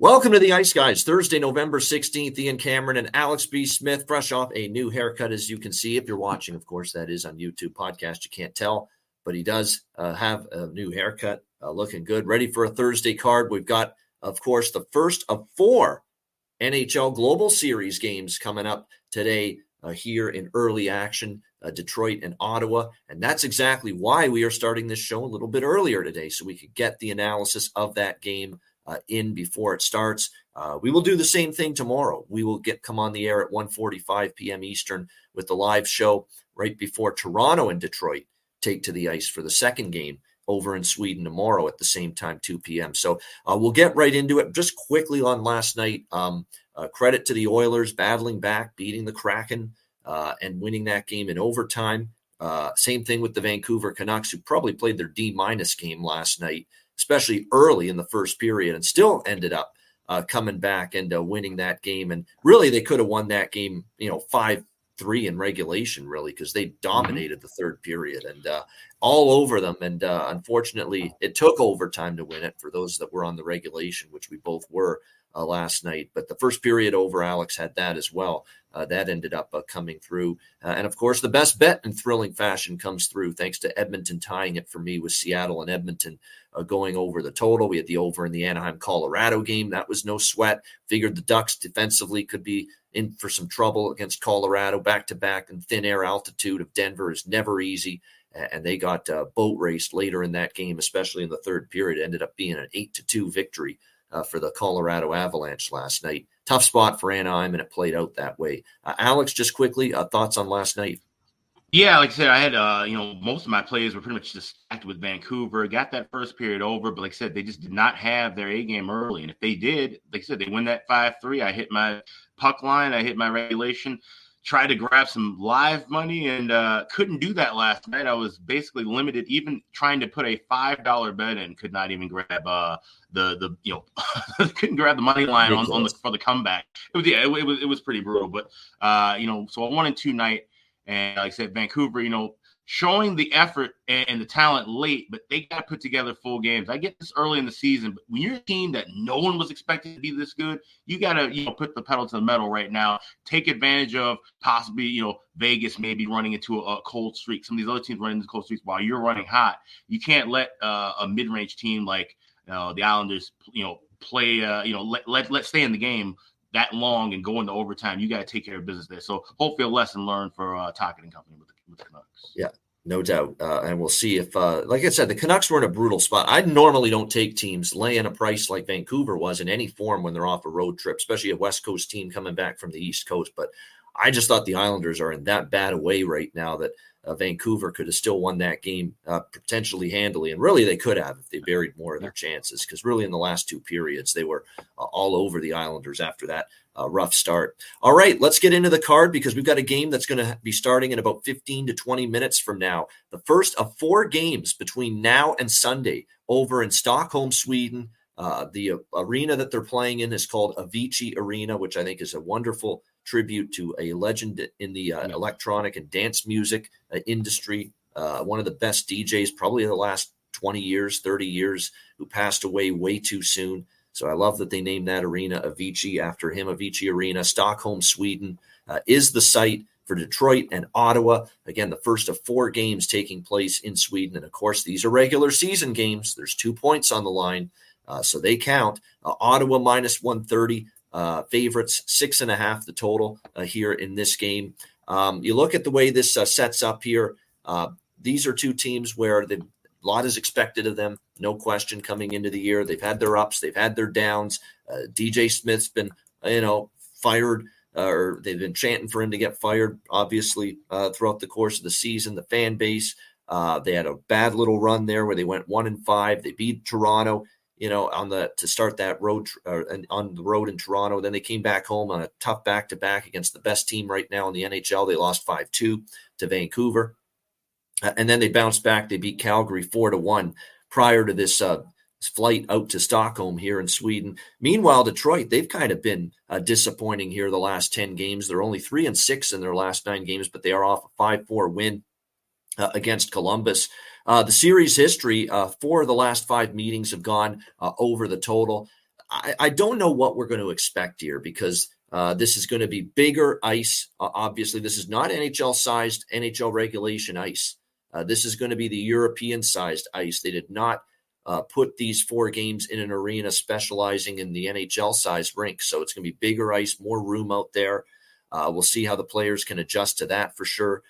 Welcome to the Ice Guys, Thursday, November 16th. Ian Cameron and Alex B. Smith, fresh off a new haircut, as you can see. If you're watching, of course, that is on YouTube podcast. You can't tell, but he does uh, have a new haircut, uh, looking good, ready for a Thursday card. We've got, of course, the first of four NHL Global Series games coming up today uh, here in early action, uh, Detroit and Ottawa. And that's exactly why we are starting this show a little bit earlier today, so we could get the analysis of that game uh, in before it starts. Uh, we will do the same thing tomorrow. We will get come on the air at 1:45 p.m. Eastern with the live show right before Toronto and Detroit take to the ice for the second game over in Sweden tomorrow at the same time, 2 p.m. So uh, we'll get right into it. Just quickly on last night, um, uh, credit to the Oilers battling back, beating the Kraken, uh, and winning that game in overtime. Uh, same thing with the Vancouver Canucks, who probably played their D minus game last night especially early in the first period, and still ended up uh, coming back and uh, winning that game. And really, they could have won that game, you know, five three in regulation, really, because they mm-hmm. dominated the third period and uh, all over them. And uh, unfortunately, it took overtime to win it for those that were on the regulation, which we both were uh, last night. But the first period over, Alex had that as well. Uh, that ended up uh, coming through. Uh, and of course, the best bet in thrilling fashion comes through thanks to Edmonton tying it for me with Seattle and Edmonton uh, going over the total. We had the over in the Anaheim Colorado game. That was no sweat. Figured the Ducks defensively could be in for some trouble against Colorado back to back and thin air altitude of Denver is never easy. And they got uh, boat raced later in that game, especially in the third period. It ended up being an eight to two victory uh, for the Colorado Avalanche last night. Tough spot for Anaheim, and it played out that way. Uh, Alex, just quickly, uh, thoughts on last night? Yeah, like I said, I had uh, you know, most of my plays were pretty much just stacked with Vancouver. Got that first period over, but like I said, they just did not have their A game early. And if they did, like I said, they win that five three. I hit my puck line, I hit my regulation tried to grab some live money and uh, couldn't do that last night. I was basically limited. Even trying to put a five dollar bet in, could not even grab uh, the the you know couldn't grab the money line on, on the for the comeback. It was yeah, it, it was it was pretty brutal. But uh, you know, so a one and two night, and like I said, Vancouver, you know, showing the effort and, the talent late, but they got to put together full games. I get this early in the season, but when you're a team that no one was expecting to be this good, you got to you know put the pedal to the metal right now. Take advantage of possibly you know Vegas maybe running into a, cold streak. Some of these other teams running into cold streaks while you're running hot. You can't let uh, a mid range team like uh, the Islanders you know play uh, you know let, let let stay in the game that long and go into overtime. You got to take care of business there. So hopefully a lesson learned for uh, Tocchet and company with the, with the Canucks. Yeah, no doubt. Uh, and we'll see if, uh, like I said, the Canucks were in a brutal spot. I normally don't take teams laying a price like Vancouver was in any form when they're off a road trip, especially a West Coast team coming back from the East Coast. But I just thought the Islanders are in that bad a way right now that uh, Vancouver could have still won that game uh, potentially handily. And really, they could have if they buried more of their chances because really, in the last two periods, they were uh, all over the Islanders after that a rough start. All right, let's get into the card because we've got a game that's going to be starting in about 15 to 20 minutes from now. The first of four games between now and Sunday over in Stockholm, Sweden. Uh, the uh, arena that they're playing in is called Avicii Arena, which I think is a wonderful tribute to a legend in the uh, electronic and dance music uh, industry. Uh, one of the best DJs, probably in the last 20 years, 30 years, who passed away way too soon. So I love that they named that arena Avicii after him. Avicii Arena, Stockholm, Sweden, uh, is the site for Detroit and Ottawa. Again, the first of four games taking place in Sweden. And of course, these are regular season games. There's two points on the line, uh, so they count. Uh, Ottawa minus 130, uh, favorites, six and a half the total uh, here in this game. Um, you look at the way this uh, sets up here. these are two teams where the a lot is expected of them, no question, coming into the year. They've had their ups, they've had their downs. Uh, DJ Smith's been, you know, fired, uh, or they've been chanting for him to get fired, obviously, uh, throughout the course of the season. The fan base, uh, they had a bad little run there where they went one and five. They beat Toronto you know, on the to start that road uh, on the road in Toronto. Then they came back home on a tough back to back against the best team right now in the NHL. They lost five two to Vancouver, uh, and then they bounced back. They beat Calgary four to one prior to this uh, flight out to Stockholm here in Sweden. Meanwhile, Detroit they've kind of been uh, disappointing here the last ten games. They're only three and six in their last nine games, but they are off a five four win uh, against Columbus. Uh, the series history uh, for the last five meetings have gone uh, over the total. I, I, don't know what we're going to expect here because uh, this is going to be bigger ice. Uh, obviously, this is not NHL sized NHL regulation ice. Uh, this is going to be the European sized ice. They did not put these four games in an arena specializing in the NHL sized rink. So it's going to be bigger ice, more room out there. we'll see how the players can adjust to that for sure.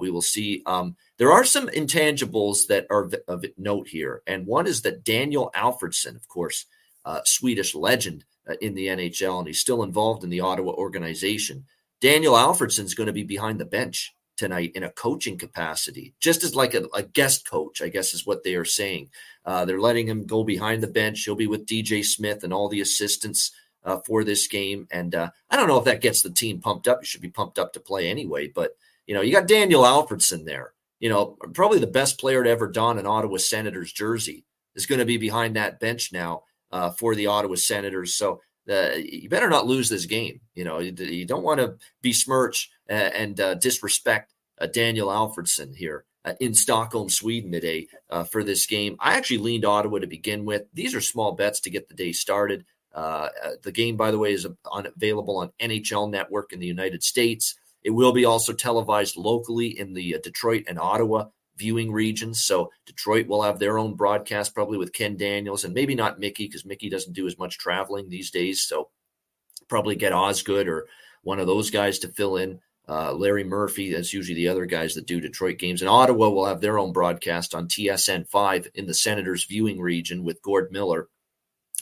we will see. Um, there are some intangibles that are of note here, and one is that Daniel Alfredsson, of course, uh, Swedish legend uh, in the NHL, and he's still involved in the Ottawa organization. Daniel Alfredsson is going to be behind the bench tonight in a coaching capacity, just as like a, a guest coach, I guess is what they are saying. Uh, they're letting him go behind the bench. He'll be with DJ Smith and all the assistants uh, for this game. And uh, I don't know if that gets the team pumped up. You should be pumped up to play anyway. But, you know, you got Daniel Alfredsson there you know, probably the best player to ever don an Ottawa Senators jersey is going to be behind that bench now uh, for the Ottawa Senators. So uh, you better not lose this game. You know, you, you don't want to besmirch uh, and uh, disrespect uh, Daniel Alfredsson here uh, in Stockholm, Sweden today for this game. I actually leaned Ottawa to begin with. These are small bets to get the day started. the game, by the way, is available on NHL Network in the United States. It will be also televised locally in the uh, Detroit and Ottawa viewing regions. So Detroit will have their own broadcast, probably with Ken Daniels and maybe not Mickey because Mickey doesn't do as much traveling these days. So probably get Osgood or one of those guys to fill in. Uh, Larry Murphy, that's usually the other guys that do Detroit games. And Ottawa will have their own broadcast on TSN 5 in the Senators viewing region with Gord Miller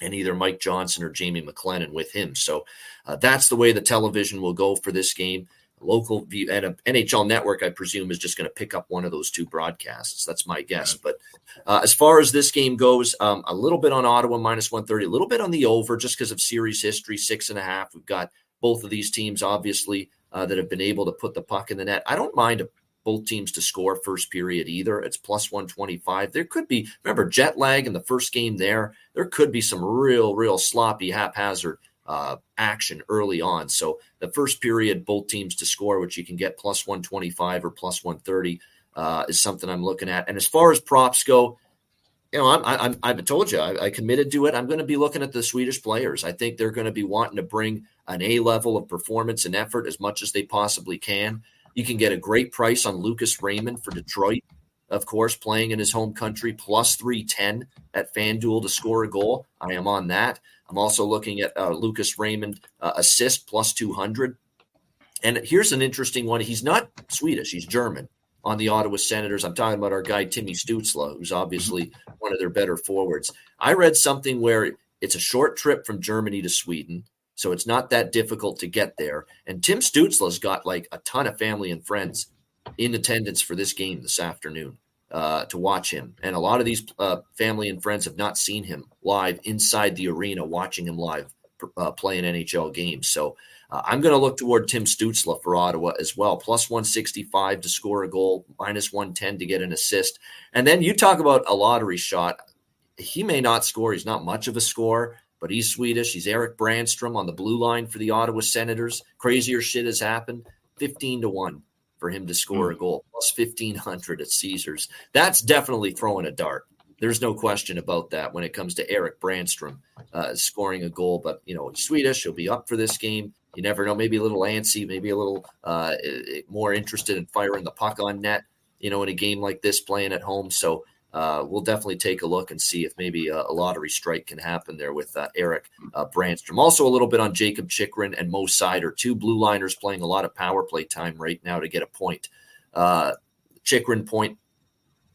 and either Mike Johnson or Jamie McLennan with him. So uh, that's the way the television will go for this game local view and a NHL network, I presume, is just going to pick up one of those two broadcasts. That's my guess. But uh, as far as this game goes, um, a little bit on Ottawa minus 130, a little bit on the over just because of series history, six and a half. We've got both of these teams, obviously, uh, that have been able to put the puck in the net. I don't mind both teams to score first period either. It's plus 125. There could be, remember, jet lag in the first game there. There could be some real, real sloppy, haphazard uh, action early on. So the first period, both teams to score, which you can get plus 125 or plus 130, uh, is something I'm looking at. And as far as props go, you know, I'm, I'm, I've told you, I, I committed to it. I'm going to be looking at the Swedish players. I think they're going to be wanting to bring an A level of performance and effort as much as they possibly can. You can get a great price on Lucas Raymond for Detroit, of course, playing in his home country, plus 310 at FanDuel to score a goal. I am on that. I'm also looking at uh, Lucas Raymond uh, assist plus 200. And here's an interesting one. He's not Swedish, he's German on the Ottawa Senators. I'm talking about our guy, Timmy Stützle, who's obviously one of their better forwards. I read something where it's a short trip from Germany to Sweden. So it's not that difficult to get there. And Tim Stützle's got like a ton of family and friends in attendance for this game this afternoon uh, to watch him. And a lot of these uh, family and friends have not seen him live inside the arena, watching him live uh, playing NHL games. So uh, I'm going to look toward Tim Stützle for Ottawa as well. Plus 165 to score a goal, minus 110 to get an assist. And then you talk about a lottery shot. He may not score. He's not much of a scorer, but he's Swedish. He's Erik Brannstrom on the blue line for the Ottawa Senators. Crazier shit has happened. 15 to 1 for him to score a hmm. goal, plus 1500 at Caesars. That's definitely throwing a dart. There's no question about that when it comes to Erik Brannstrom uh, scoring a goal. But, you know, Swedish, he'll be up for this game. You never know. Maybe a little antsy, maybe a little uh, more interested in firing the puck on net, you know, in a game like this playing at home. So uh, we'll definitely take a look and see if maybe a, a lottery strike can happen there with uh, Erik uh, Brannstrom. Also, a little bit on Jakob Chychrun and Mo Seider, two blue liners playing a lot of power play time right now to get a point. Uh, Chychrun point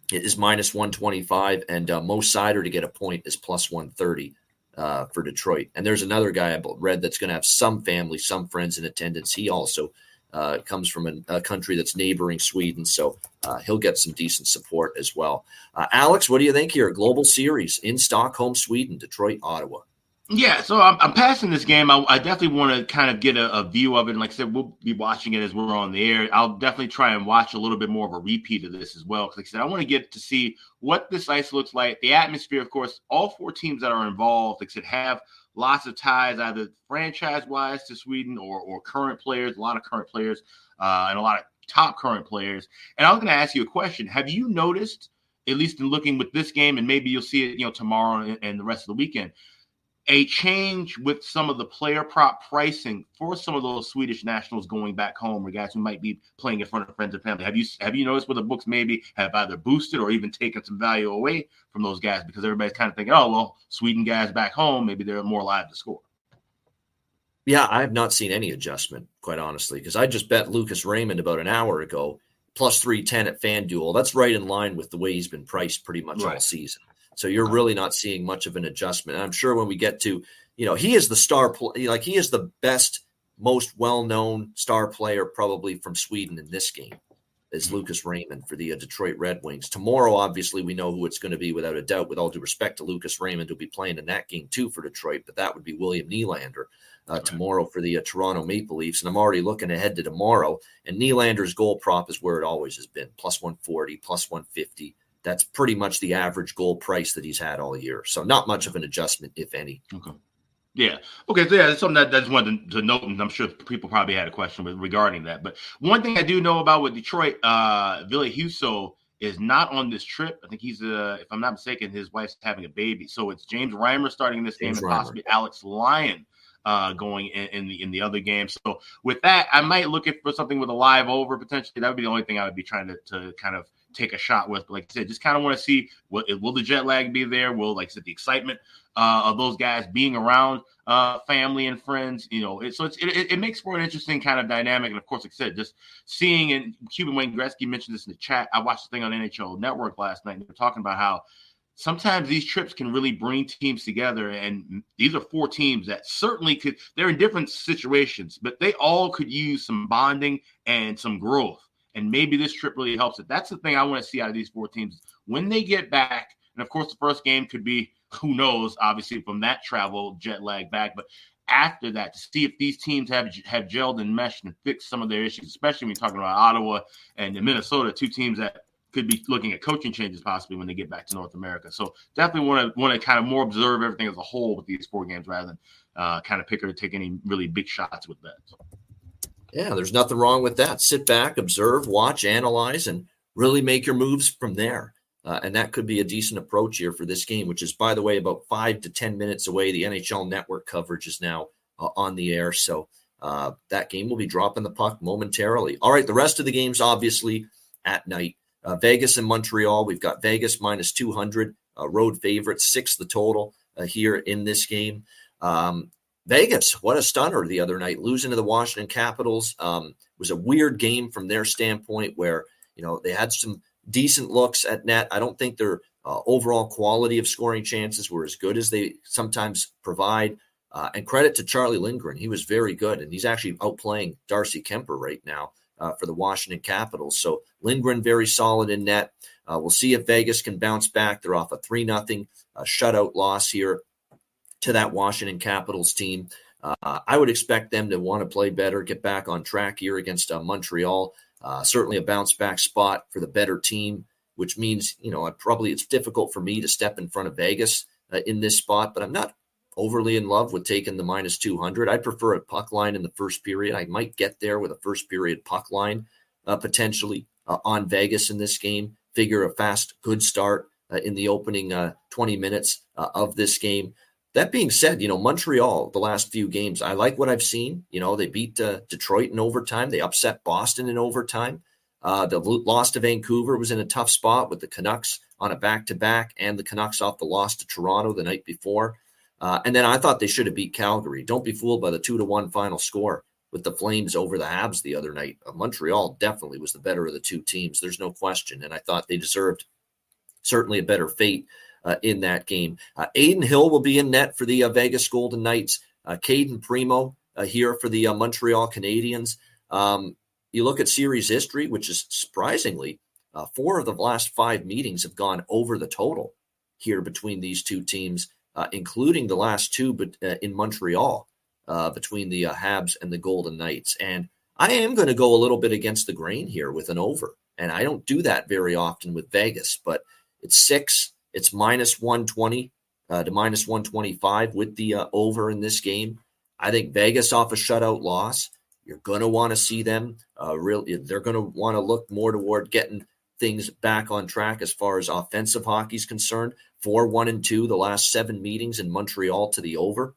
is minus 125, and uh, Mo Seider to get a point is plus 130 uh, for Detroit. And there's another guy I read that's going to have some family, some friends in attendance. He also Uh, comes from a, country that's neighboring Sweden, so uh, he'll get some decent support as well. Uh, Alex, what do you think here? Global Series in Stockholm, Sweden, Detroit, Ottawa. Yeah, so I'm, I'm passing this game. I, I definitely want to kind of get a, a, view of it. And like I said, we'll be watching it as we're on the air. I'll definitely try and watch a little bit more of a repeat of this as well. Because like I said, I want to get to see what this ice looks like. The atmosphere, of course, all four teams that are involved, like I said, have lots of ties, either franchise wise to Sweden or, or current players, a lot of current players, uh, and a lot of top current players. And I was going to ask you a question. Have you noticed, at least in looking with this game, and maybe you'll see it, you know, tomorrow and, and the rest of the weekend, a change with some of the player prop pricing for some of those Swedish nationals going back home, or guys who might be playing in front of friends and family. Have you have you noticed where the books maybe have either boosted or even taken some value away from those guys because everybody's kind of thinking, oh well, Sweden guys back home, maybe they're more live to score. Yeah, I have not seen any adjustment, quite honestly, because I just bet Lucas Raymond about an hour ago plus 310 at FanDuel. That's right in line with the way he's been priced pretty much right. all season. So you're really not seeing much of an adjustment. And I'm sure when we get to, you know, he is the star, like he is the best, most well-known star player probably from Sweden in this game is mm-hmm. Lucas Raymond for the uh, Detroit Red Wings. Tomorrow, obviously, we know who it's going to be without a doubt. With all due respect to Lucas Raymond, who'll be playing in that game too for Detroit, but that would be William Nylander uh, right. tomorrow for the uh, Toronto Maple Leafs. And I'm already looking ahead to tomorrow. And Nylander's goal prop is where it always has been: plus 140, plus 150 that's pretty much the average goal price that he's had all year. So not much of an adjustment, if any. Okay. Yeah. Okay. So yeah, that's something that that's wanted to, to note, and I'm sure people probably had a question with, regarding that. But one thing I do know about with Detroit, uh, Ville Husso is not on this trip. I think he's, uh, if I'm not mistaken, his wife's having a baby. So it's James Reimer starting this James game, and possibly Alex Lyon uh, going in, in, the in the other game. So with that, I might look for something with a live over potentially. That would be the only thing I would be trying to, to kind of take a shot with. But like I said, just kind of want to see what will the jet lag be there? Will like I said the excitement uh, of those guys being around uh, family and friends? You know, it, so it, it makes for an interesting kind of dynamic. And of course, like I said, just seeing and Cuban Wayne Gretzky mentioned this in the chat. I watched the thing on NHL Network last night. They were talking about how sometimes these trips can really bring teams together and these are four teams that certainly could they're in different situations but they all could use some bonding and some growth and maybe this trip really helps it. That's the thing I want to see out of these four teams when they get back. And of course, the first game could be who knows, obviously from that travel jet lag back, but after that to see if these teams have have gelled and meshed and fixed some of their issues, especially when you're talking about Ottawa and Minnesota, two teams that could be looking at coaching changes possibly when they get back to North America. So definitely want to want to kind of more observe everything as a whole with these four games rather than uh, kind of pick or take any really big shots with bets. Yeah, there's nothing wrong with that. Sit back, observe, watch, analyze, and really make your moves from there. Uh, and that could be a decent approach here for this game, which is, by the way, about five to 10 minutes away. The NHL network coverage is now uh, on the air. So uh, that game will be dropping the puck momentarily. All right, the rest of the games, obviously, at night. Uh, Vegas and Montreal. We've got Vegas minus 200, uh, road favorite, six the total uh, here in this game. Um, Vegas, what a stunner the other night, losing to the Washington Capitals. Um, was a weird game from their standpoint where, you know, they had some decent looks at net. I don't think their uh, overall quality of scoring chances were as good as they sometimes provide. Uh, and credit to Charlie Lindgren. He was very good, and he's actually outplaying Darcy Kuemper right now uh, for the Washington Capitals. So Lindgren very solid in net. Uh, we'll see if Vegas can bounce back. They're off a 3 nothing uh, shutout loss here to that Washington Capitals team. Uh, I would expect them to want to play better, get back on track here against uh, Montreal. Uh, certainly a bounce back spot for the better team, which means you know I probably it's difficult for me to step in front of Vegas uh, in this spot, but I'm not overly in love with taking the minus 200. I prefer a puck line in the first period. I might get there with a first period puck line uh, potentially uh, on Vegas in this game. Figure a fast, good start in the opening 20 minutes of this game. That being said, you know, Montreal, the last few games, I like what I've seen. You know, they beat uh, Detroit in overtime, they upset Boston in overtime. Uh, the loss to Vancouver was in a tough spot with the Canucks on a back to back and the Canucks off the loss to Toronto the night before. Uh, and then I thought they should have beat Calgary. Don't be fooled by the two to one final score with the Flames over the Habs the other night. Uh, Montreal definitely was the better of the two teams. There's no question. And I thought they deserved certainly a better fate in that game. Uh, Adin Hill will be in net for the uh, Vegas Golden Knights. Uh, Cayden Primeau uh, here for the uh, Montreal Canadiens. Um, you look at series history, which is surprisingly uh, four of the last five meetings have gone over the total here between these two teams, uh, including the last two but, uh, in Montreal uh, between the uh, Habs and the Golden Knights. And I am going to go a little bit against the grain here with an over. And I don't do that very often with Vegas, but it's six, it's minus 120 uh, to minus 125 with the over in this game. I think Vegas off a shutout loss. You're going to want to see them. Uh, really, they're going to want to look more toward getting things back on track as far as offensive hockey is concerned. Four, one, and two, the last seven meetings in Montreal to the over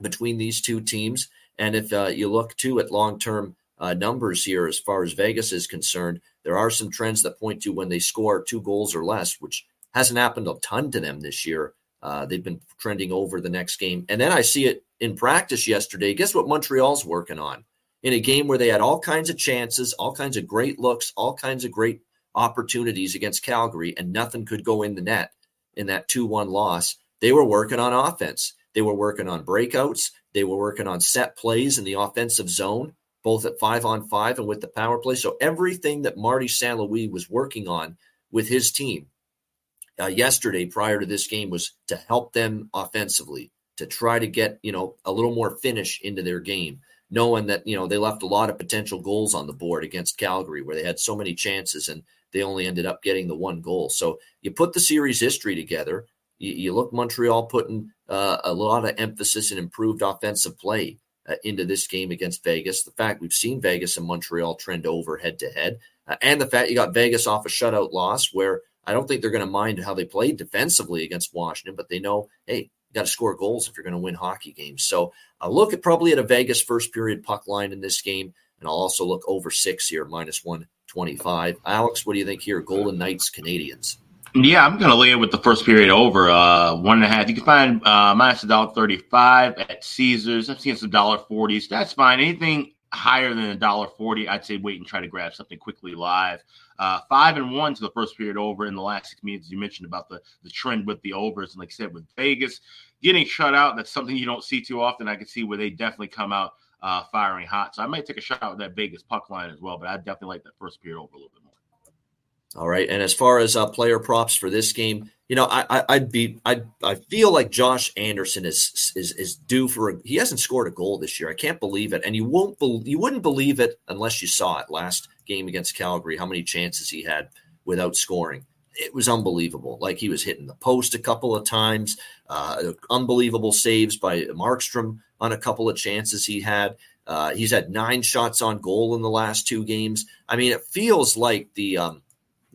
between these two teams. And if uh, you look too at long term uh, numbers here, as far as Vegas is concerned, there are some trends that point to when they score two goals or less, which hasn't happened a ton to them this year. Uh, they've been trending over the next game. And then I see it in practice yesterday. Guess what Montreal's working on? In a game where they had all kinds of chances, all kinds of great looks, all kinds of great opportunities against Calgary, and nothing could go in the net in that 2 1 loss. They were working on offense. They were working on breakouts. They were working on set plays in the offensive zone, both at five on five and with the power play. So everything that Marty St. Louis was working on with his team uh, yesterday prior to this game was to help them offensively, to try to get, you know, a little more finish into their game, knowing that, you know, they left a lot of potential goals on the board against Calgary where they had so many chances and they only ended up getting the one goal. So you put the series history together. You, you look Montreal putting uh, a lot of emphasis and improved offensive play uh, into this game against Vegas. The fact we've seen Vegas and Montreal trend over head to head, uh, and the fact you got Vegas off a shutout loss where I don't think they're going to mind how they played defensively against Washington, but they know, hey, you got to score goals if you're going to win hockey games. So I look at probably at a Vegas first period puck line in this game, and I'll also look over six here, minus 125. Alex, what do you think here? Golden Knights, Canadiens. Yeah, I'm going to lay it with the first period over uh, one and a half. You can find uh, minus a dollar thirty-five at Caesars. I'm seeing some dollar forties. That's fine. Anything higher than a dollar forty, I'd say wait and try to grab something quickly live. Uh, five and one to the first period over in the last six minutes. You mentioned about the the trend with the overs, and like I said, with Vegas getting shut out, that's something you don't see too often. I can see where they definitely come out uh, firing hot. So I might take a shot with that Vegas puck line as well, but I definitely like that first period over a little bit. All right, and as far as uh, player props for this game, you know, I, I would be I I feel like Josh Anderson is is is due for a, he hasn't scored a goal this year. I can't believe it, and you won't be, you wouldn't believe it unless you saw it last game against Calgary. How many chances he had without scoring? It was unbelievable. Like he was hitting the post a couple of times. Uh, unbelievable saves by Markstrom on a couple of chances he had. Uh, he's had nine shots on goal in the last two games. I mean, it feels like the um,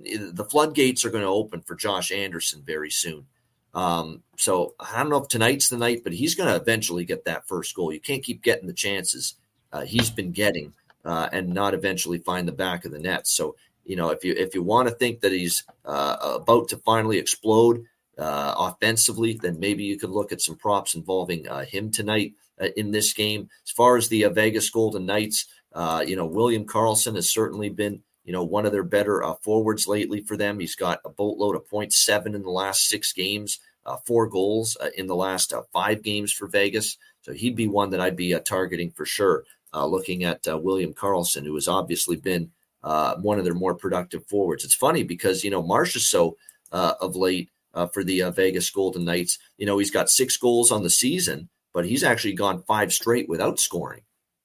the floodgates are going to open for Josh Anderson very soon. Um, so I don't know if tonight's the night, but he's going to eventually get that first goal. You can't keep getting the chances uh, he's been getting uh, and not eventually find the back of the net. So you know if you if you want to think that he's uh, about to finally explode uh, offensively, then maybe you could look at some props involving uh, him tonight uh, in this game. As far as the Vegas Golden Knights, you know William Karlsson has certainly been you know, one of their better uh, forwards lately for them. He's got a boatload of 0.7 in the last six games, uh, four goals uh, in the last uh, five games for Vegas. So he'd be one that I'd be uh, targeting for sure. Uh, looking at William Karlsson, who has obviously been one of their more productive forwards. It's funny because, you know, Marchessault of late for the Vegas Golden Knights, you know, he's got six goals on the season, but he's actually gone five straight without scoring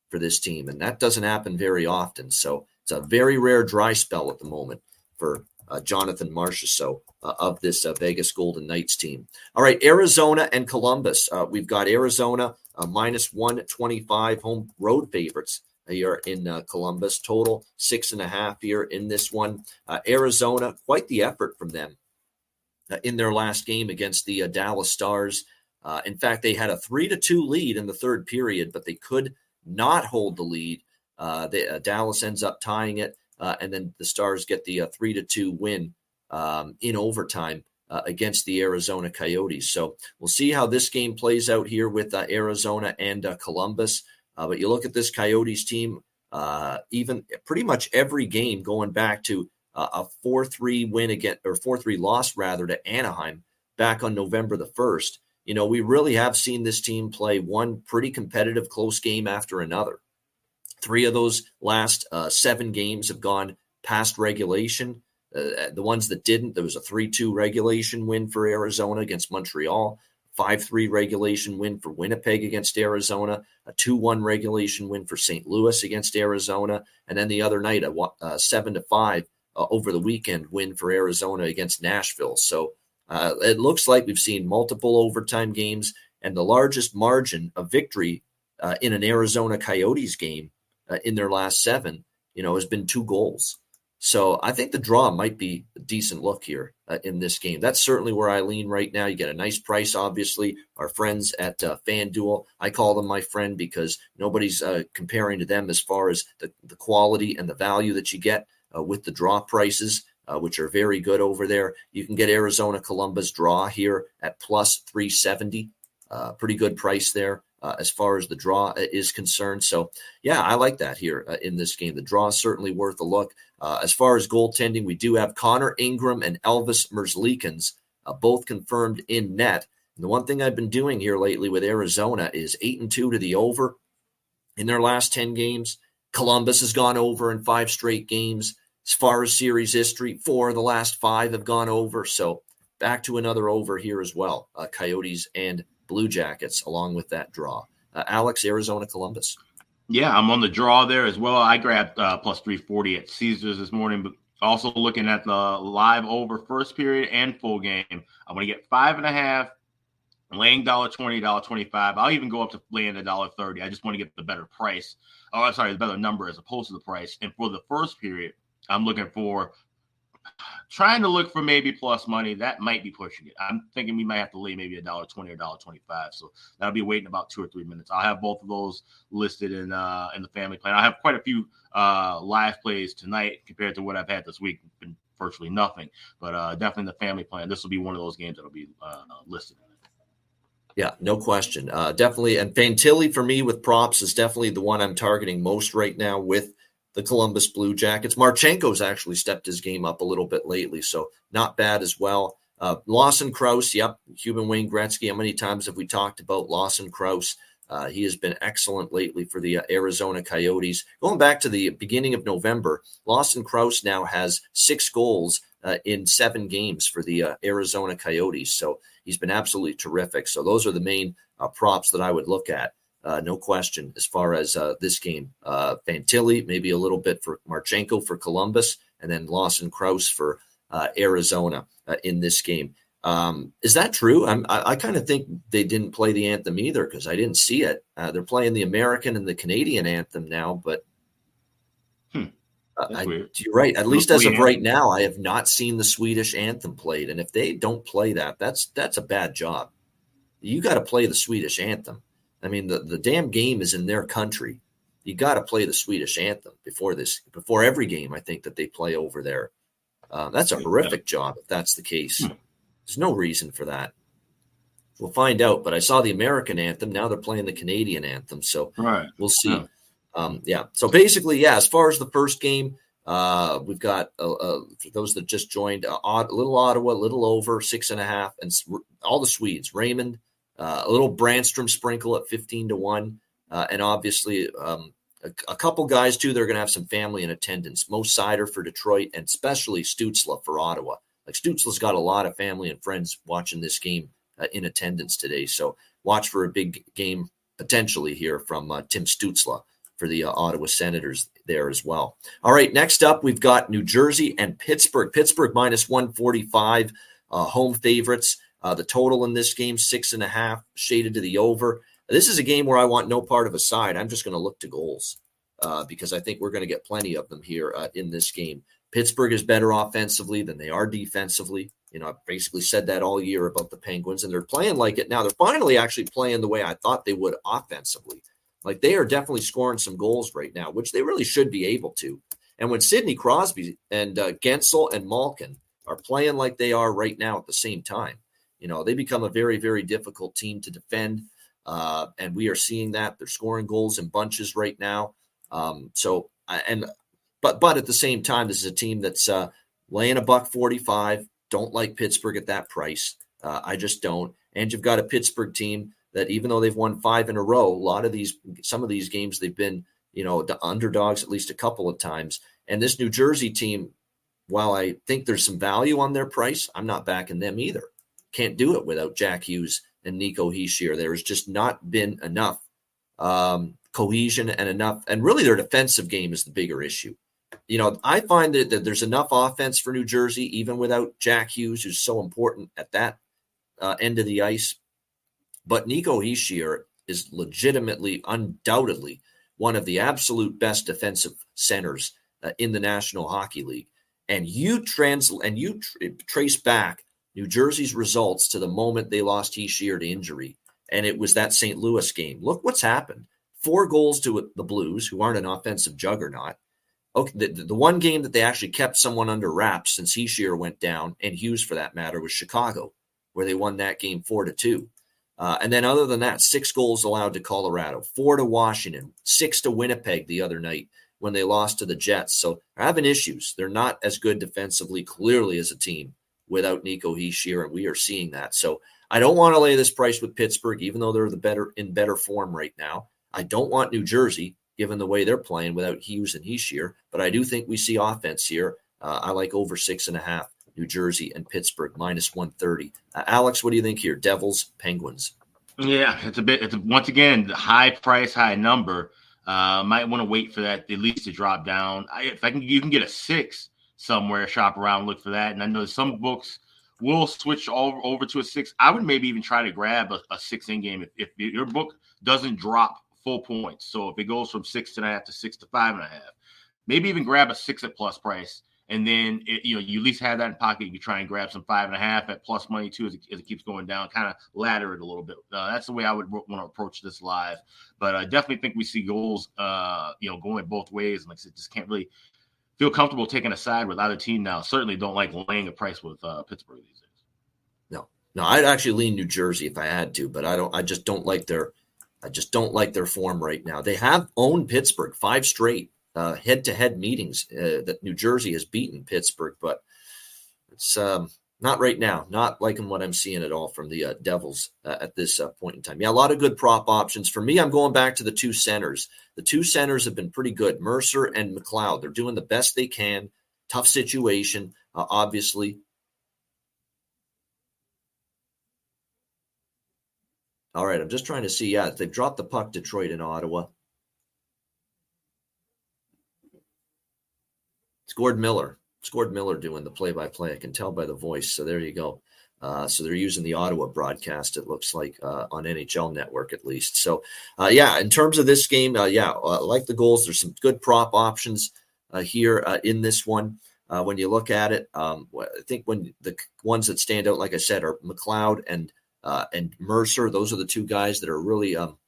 for this team. And that doesn't happen very often. So, it's a very rare dry spell at the moment for uh, Jonathan Marchessault uh, of this uh, Vegas Golden Knights team. All right, Arizona and Columbus. Uh, we've got Arizona uh, minus 125 home road favorites here in uh, Columbus. Total six and a half here in this one. Arizona, quite the effort from them in their last game against the Dallas Stars. in fact, they had a three to two lead in the third period, but they could not hold the lead uh, they, uh, Dallas ends up tying it, uh, and then the Stars get the uh, three to two win um, in overtime uh, against the Arizona Coyotes. So we'll see how this game plays out here with uh, Arizona and Columbus. but you look at this Coyotes team, even pretty much every game going back to a four-three win again or four-three loss rather to Anaheim back on November the first. You know, we really have seen this team play one pretty competitive close game after another Three of those last uh, seven games have gone past regulation. Uh, the ones that didn't, there was a 3 2 regulation win for Arizona against Montreal, 5 3 regulation win for Winnipeg against Arizona, a 2 1 regulation win for St. Louis against Arizona, and then the other night, a, a 7 to 5 uh, over the weekend win for Arizona against Nashville. So uh, it looks like we've seen multiple overtime games, and the largest margin of victory uh, in an Arizona Coyotes game uh, in their last seven, you know, has been two goals. So I think the draw might be a decent look here uh, in this game. That's certainly where I lean right now. You get a nice price, obviously. Our friends at uh, FanDuel, I call them my friend because nobody's uh, comparing to them as far as the, the quality and the value that you get uh, with the draw prices, uh, which are very good over there. You can get Arizona Columbus draw here at plus 370. Uh, pretty good price there uh, as far as the draw uh, is concerned. So, yeah, I like that here uh, in this game. The draw is certainly worth a look. Uh, as far as goaltending, we do have Connor Ingram and Elvis Merzlikins uh, both confirmed in net. And the one thing I've been doing here lately with Arizona is eight and two to the over in their last 10 games. Columbus has gone over in five straight games. As far as series history, four of the last five have gone over. So back to another over here as well. Uh, Coyotes and Blue Jackets along with that draw. Uh, Alex, Arizona, Columbus. Yeah, I'm on the draw there as well. I grabbed uh, plus 340 at Caesars this morning, but also looking at the live over first period and full game. I'm going to get five and a half, laying dollar twenty, dollar twenty five. I'll even go up to laying a dollar thirty. I just want to get the better price. Oh, I'm sorry, the better number as opposed to the price. And for the first period, I'm looking for trying to look for maybe plus money. That might be pushing it. I'm thinking we might have to lay maybe a dollar twenty or dollar twenty five. So that'll be waiting about two or three minutes. I'll have both of those listed in uh in the family plan. I have quite a few uh live plays tonight compared to what I've had this week. Been virtually nothing, but uh definitely the family plan. This will be one of those games that'll be uh, listed. Yeah, no question. Uh, definitely. And Fantilli for me with props is definitely the one I'm targeting most right now with the Columbus Blue Jackets. Marchenko's actually stepped his game up a little bit lately, so not bad as well. Uh, Lawson Crouse, yep, Cuban Wayne Gretzky. How many times have we talked about Lawson Crouse? Uh, he has been excellent lately for the uh, Arizona Coyotes. Going back to the beginning of November, Lawson Crouse now has six goals uh, in seven games for the uh, Arizona Coyotes. So he's been absolutely terrific. So those are the main uh, props that I would look at uh, no question, as far as uh, this game. Uh, Fantilli, maybe a little bit for Marchenko for Columbus, and then Lawson Crouse for uh, Arizona uh, in this game. Um, is that true? I'm, i I, kind of think they didn't play the anthem either because I didn't see it. Uh, they're playing the American and the Canadian anthem now, but hmm. I, you're right. At least as of right now, I have not seen the Swedish anthem played. And if they don't play that, that's that's a bad job. You got to play the Swedish anthem. I mean, the, the damn game is in their country. You got to play the Swedish anthem before this, before every game. I think that they play over there. Uh, that's a horrific job if that's the case. Hmm. There's no reason for that. We'll find out. But I saw the American anthem. Now they're playing the Canadian anthem. So right. we'll see. Yeah. Um, yeah. So basically, yeah. As far as the first game, uh, we've got uh, uh, for those that just joined, uh, a little Ottawa, a little over six and a half, and all the Swedes: Raymond, a little Brannstrom sprinkle at 15 to 1. Uh, and obviously, um, a, a, couple guys, too, they're going to have some family in attendance. Mo Seider for Detroit, and especially Stützle for Ottawa. Like Stützle's got a lot of family and friends watching this game uh, in attendance today. So watch for a big game potentially here from uh, Tim Stützle for the uh, Ottawa Senators there as well. All right, next up, we've got New Jersey and Pittsburgh. Pittsburgh minus 145, uh, home favorites. Uh, the total in this game, six and a half, shaded to the over. This is a game where I want no part of a side. I'm just going to look to goals uh, because I think we're going to get plenty of them here uh, in this game. Pittsburgh is better offensively than they are defensively. You know, I've basically said that all year about the Penguins, and they're playing like it now. They're finally actually playing the way I thought they would offensively. Like they are definitely scoring some goals right now, which they really should be able to. And when Sidney Crosby and uh, Guentzel and Malkin are playing like they are right now at the same time, you know, they become a very, very difficult team to defend. Uh, and we are seeing that they're scoring goals in bunches right now. Um, so, and, but, but at the same time, this is a team that's uh, laying a buck 45. Don't like Pittsburgh at that price. Uh, I just don't. And you've got a Pittsburgh team that even though they've won five in a row, a lot of these, some of these games they've been, you know, the underdogs at least a couple of times. And this New Jersey team, while I think there's some value on their price, I'm not backing them either. Can't do it without Jack Hughes and Nico Hischier. There has just not been enough um, cohesion and enough, and really their defensive game is the bigger issue. You know, I find that, that there's enough offense for New Jersey, even without Jack Hughes, who's so important at that uh, end of the ice. But Nico Hischier is legitimately, undoubtedly, one of the absolute best defensive centers uh, in the National Hockey League. And you trans and you tr- trace back New Jersey's results to the moment they lost Hischier to injury, and it was that St. Louis game. Look what's happened: four goals to the Blues, who aren't an offensive juggernaut. Okay, the, the one game that they actually kept someone under wraps since Hischier went down, and Hughes for that matter, was Chicago, where they won that game four to two. Uh, and then, other than that, six goals allowed to Colorado, four to Washington, six to Winnipeg the other night when they lost to the Jets. So they're having issues. They're not as good defensively, clearly, as a team without Nico Hischier, and we are seeing that. So I don't want to lay this price with Pittsburgh, even though they're the better in better form right now. I don't want New Jersey, given the way they're playing without Hughes and Hischier, but I do think we see offense here. Uh, I like over six and a half. New Jersey and Pittsburgh minus 130. Uh, Alex, what do you think here? Devils, Penguins. Yeah, it's a bit. It's a, once again the high price, high number. Uh, might want to wait for that at least to drop down. I, if I can, you can get a six somewhere. Shop around, look for that. And I know some books will switch all over to a six. I would maybe even try to grab a, a six in game if, if your book doesn't drop full points. So if it goes from six and a half to six to five and a half, maybe even grab a six at plus price and then it, you know you at least have that in pocket. You can try and grab some five and a half at plus money too as it, as it keeps going down, kind of ladder it a little bit. Uh, that's the way I would want to approach this live. But I definitely think we see goals, uh, you know, going both ways. And like I said, just can't really feel comfortable taking a side with either team now. Certainly don't like laying a price with uh, Pittsburgh these days. No, no, I'd actually lean New Jersey if I had to, but I don't. I just don't like their. I just don't like their form right now. They have owned Pittsburgh five straight head to head meetings uh, that New Jersey has beaten Pittsburgh, but it's um, not right now. Not liking what I'm seeing at all from the uh, Devils uh, at this uh, point in time. Yeah, a lot of good prop options. For me, I'm going back to the two centers. The two centers have been pretty good Mercer and McLeod. They're doing the best they can. Tough situation, uh, obviously. All right, I'm just trying to see. Yeah, they've dropped the puck, Detroit and Ottawa. It's Gord Miller. It's Gord Miller doing the play by play. I can tell by the voice. So there you go. Uh, so they're using the Ottawa broadcast, it looks like, uh, on NHL Network at least. So, uh, yeah, in terms of this game, uh, yeah, uh, like the goals, there's some good prop options uh, here in this one. when you look at it, um, I think when the ones that stand out, like I said, are McLeod and and Mercer. Those are the two guys that are really um,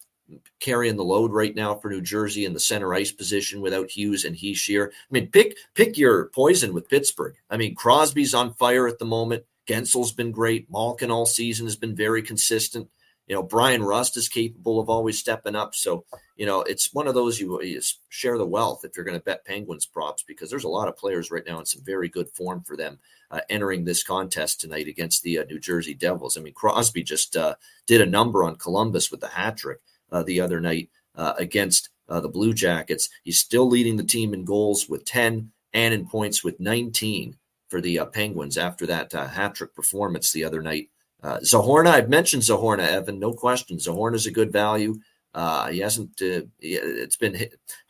carrying the load right now for New Jersey in the center ice position without Hughes and Hischier. I mean, pick pick your poison with Pittsburgh. I mean, Crosby's on fire at the moment. Guentzel's been great. Malkin all season has been very consistent. You know, Bryan Rust is capable of always stepping up. So, you know, it's one of those you, you share the wealth if you're going to bet Penguins props because there's a lot of players right now in some very good form for them uh, entering this contest tonight against the uh, New Jersey Devils. I mean, Crosby just uh, did a number on Columbus with the hat trick the other night uh, against uh, the Blue Jackets. He's still leading the team in goals with 10 and in points with 19 for the Penguins after that hat trick performance the other night. Zohorna, I've mentioned Zohorna, Evan, no question. Zohorna is a good value. Uh, he hasn't. Uh, it's been.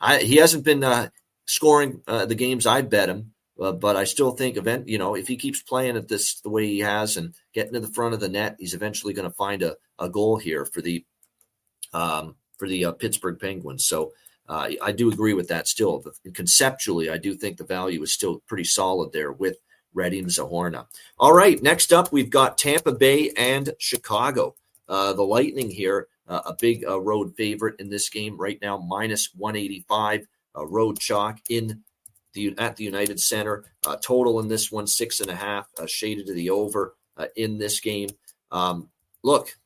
I, he hasn't been uh, scoring the games I bet him, but I still think event. You know, if he keeps playing at this the way he has and getting to the front of the net, he's eventually going to find a, a goal here for the um, for the uh, Pittsburgh Penguins. So uh, I do agree with that still. Conceptually, I do think the value is still pretty solid there with Radim Zohorna. All right, next up, we've got Tampa Bay and Chicago. Uh, the Lightning here, uh, a big uh, road favorite in this game right now, minus 185, road chalk in the at the United Center. Uh, total in this one, six and a half, shaded to the over in this game. Um, look,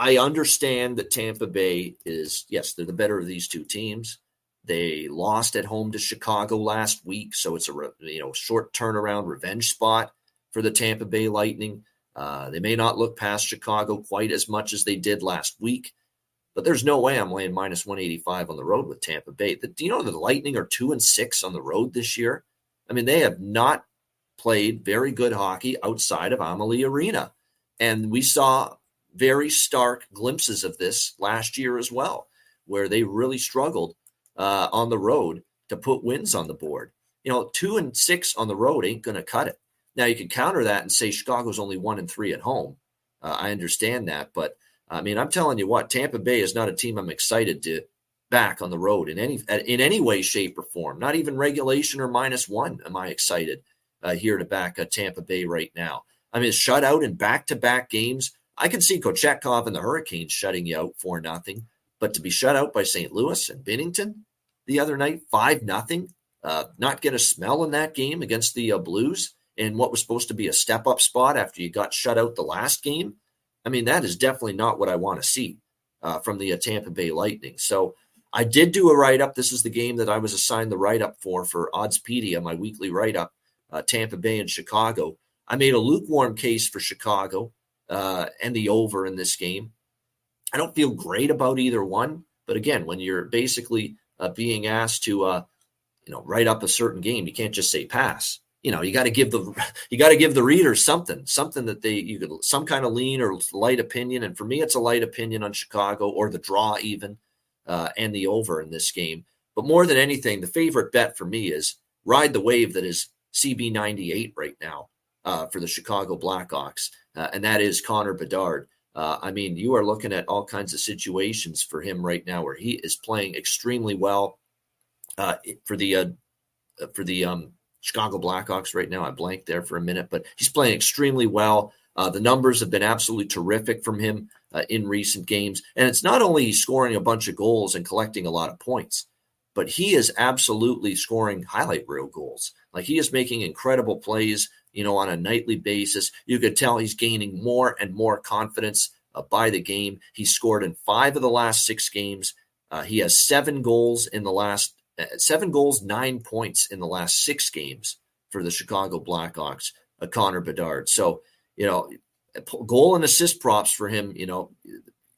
I understand that Tampa Bay is, yes, they're the better of these two teams. They lost at home to Chicago last week, so it's a you know short turnaround revenge spot for the Tampa Bay Lightning. Uh, they may not look past Chicago quite as much as they did last week, but there's no way I'm laying minus 185 on the road with Tampa Bay. The, do you know the Lightning are two and six on the road this year? I mean, they have not played very good hockey outside of Amalie Arena. And we saw very stark glimpses of this last year as well, where they really struggled uh, on the road to put wins on the board. You know, two and six on the road ain't going to cut it. Now you can counter that and say Chicago's only one and three at home. Uh, I understand that, but I mean, I'm telling you what, Tampa Bay is not a team I'm excited to back on the road in any in any way, shape, or form. Not even regulation or minus one. Am I excited uh, here to back uh, Tampa Bay right now? I mean, shut out in back to back games. I can see Kochetkov and the Hurricanes shutting you out for nothing, but to be shut out by St. Louis and Binnington the other night, five nothing, uh, not get a smell in that game against the uh, Blues in what was supposed to be a step up spot after you got shut out the last game. I mean, that is definitely not what I want to see uh, from the uh, Tampa Bay Lightning. So I did do a write up. This is the game that I was assigned the write up for for Oddspedia, my weekly write up, uh, Tampa Bay and Chicago. I made a lukewarm case for Chicago uh, and the over in this game. I don't feel great about either one, but again, when you're basically uh, being asked to, uh, you know, write up a certain game, you can't just say pass. You know you got to give the you got to give the reader something something that they you could some kind of lean or light opinion. And for me it's a light opinion on chicago or the draw even uh, and the over in this game. But more than anything the favorite bet for me is ride the wave that is cb98 right now uh, for the chicago blackhawks uh, and that is connor bedard uh, i mean you are looking at all kinds of situations for him right now where he is playing extremely well uh, for the uh, for the um, Chicago Blackhawks right now. I blanked there for a minute, but he's playing extremely well. Uh, the numbers have been absolutely terrific from him uh, in recent games. And it's not only he's scoring a bunch of goals and collecting a lot of points, but he is absolutely scoring highlight reel goals. Like he is making incredible plays, you know, on a nightly basis. You could tell he's gaining more and more confidence uh, by the game. He scored in five of the last six games. Uh, he has seven goals in the last uh, seven goals, nine points in the last six games for the Chicago Blackhawks, uh, Connor Bedard. So, you know, goal and assist props for him, you know,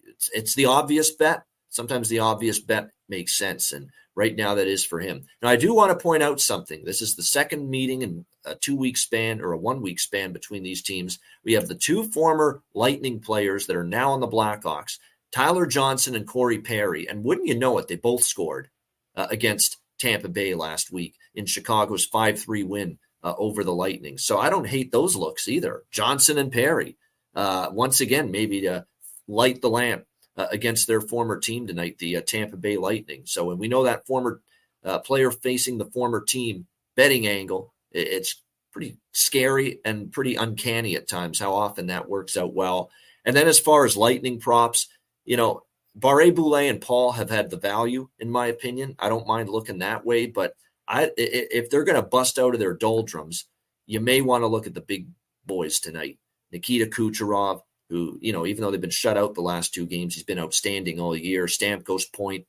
it's, it's the obvious bet. Sometimes the obvious bet makes sense. And right now that is for him. Now, I do want to point out something. This is the second meeting in a two week span or a one week span between these teams. We have the two former Lightning players that are now on the Blackhawks, Tyler Johnson and Corey Perry. And wouldn't you know it, they both scored uh, against Tampa Bay last week in Chicago's 5 3 win uh, over the Lightning. So I don't hate those looks either. Johnson and Perry, uh, once again, maybe to light the lamp uh, against their former team tonight, the uh, Tampa Bay Lightning. So when we know that former uh, player facing the former team betting angle, it's pretty scary and pretty uncanny at times how often that works out well. And then as far as lightning props, you know, Barré-Boulet and Paul have had the value, in my opinion. I don't mind looking that way, but I if they're going to bust out of their doldrums, you may want to look at the big boys tonight. Nikita Kucherov, who you know, even though they've been shut out the last two games, he's been outstanding all year. Stamkos Point,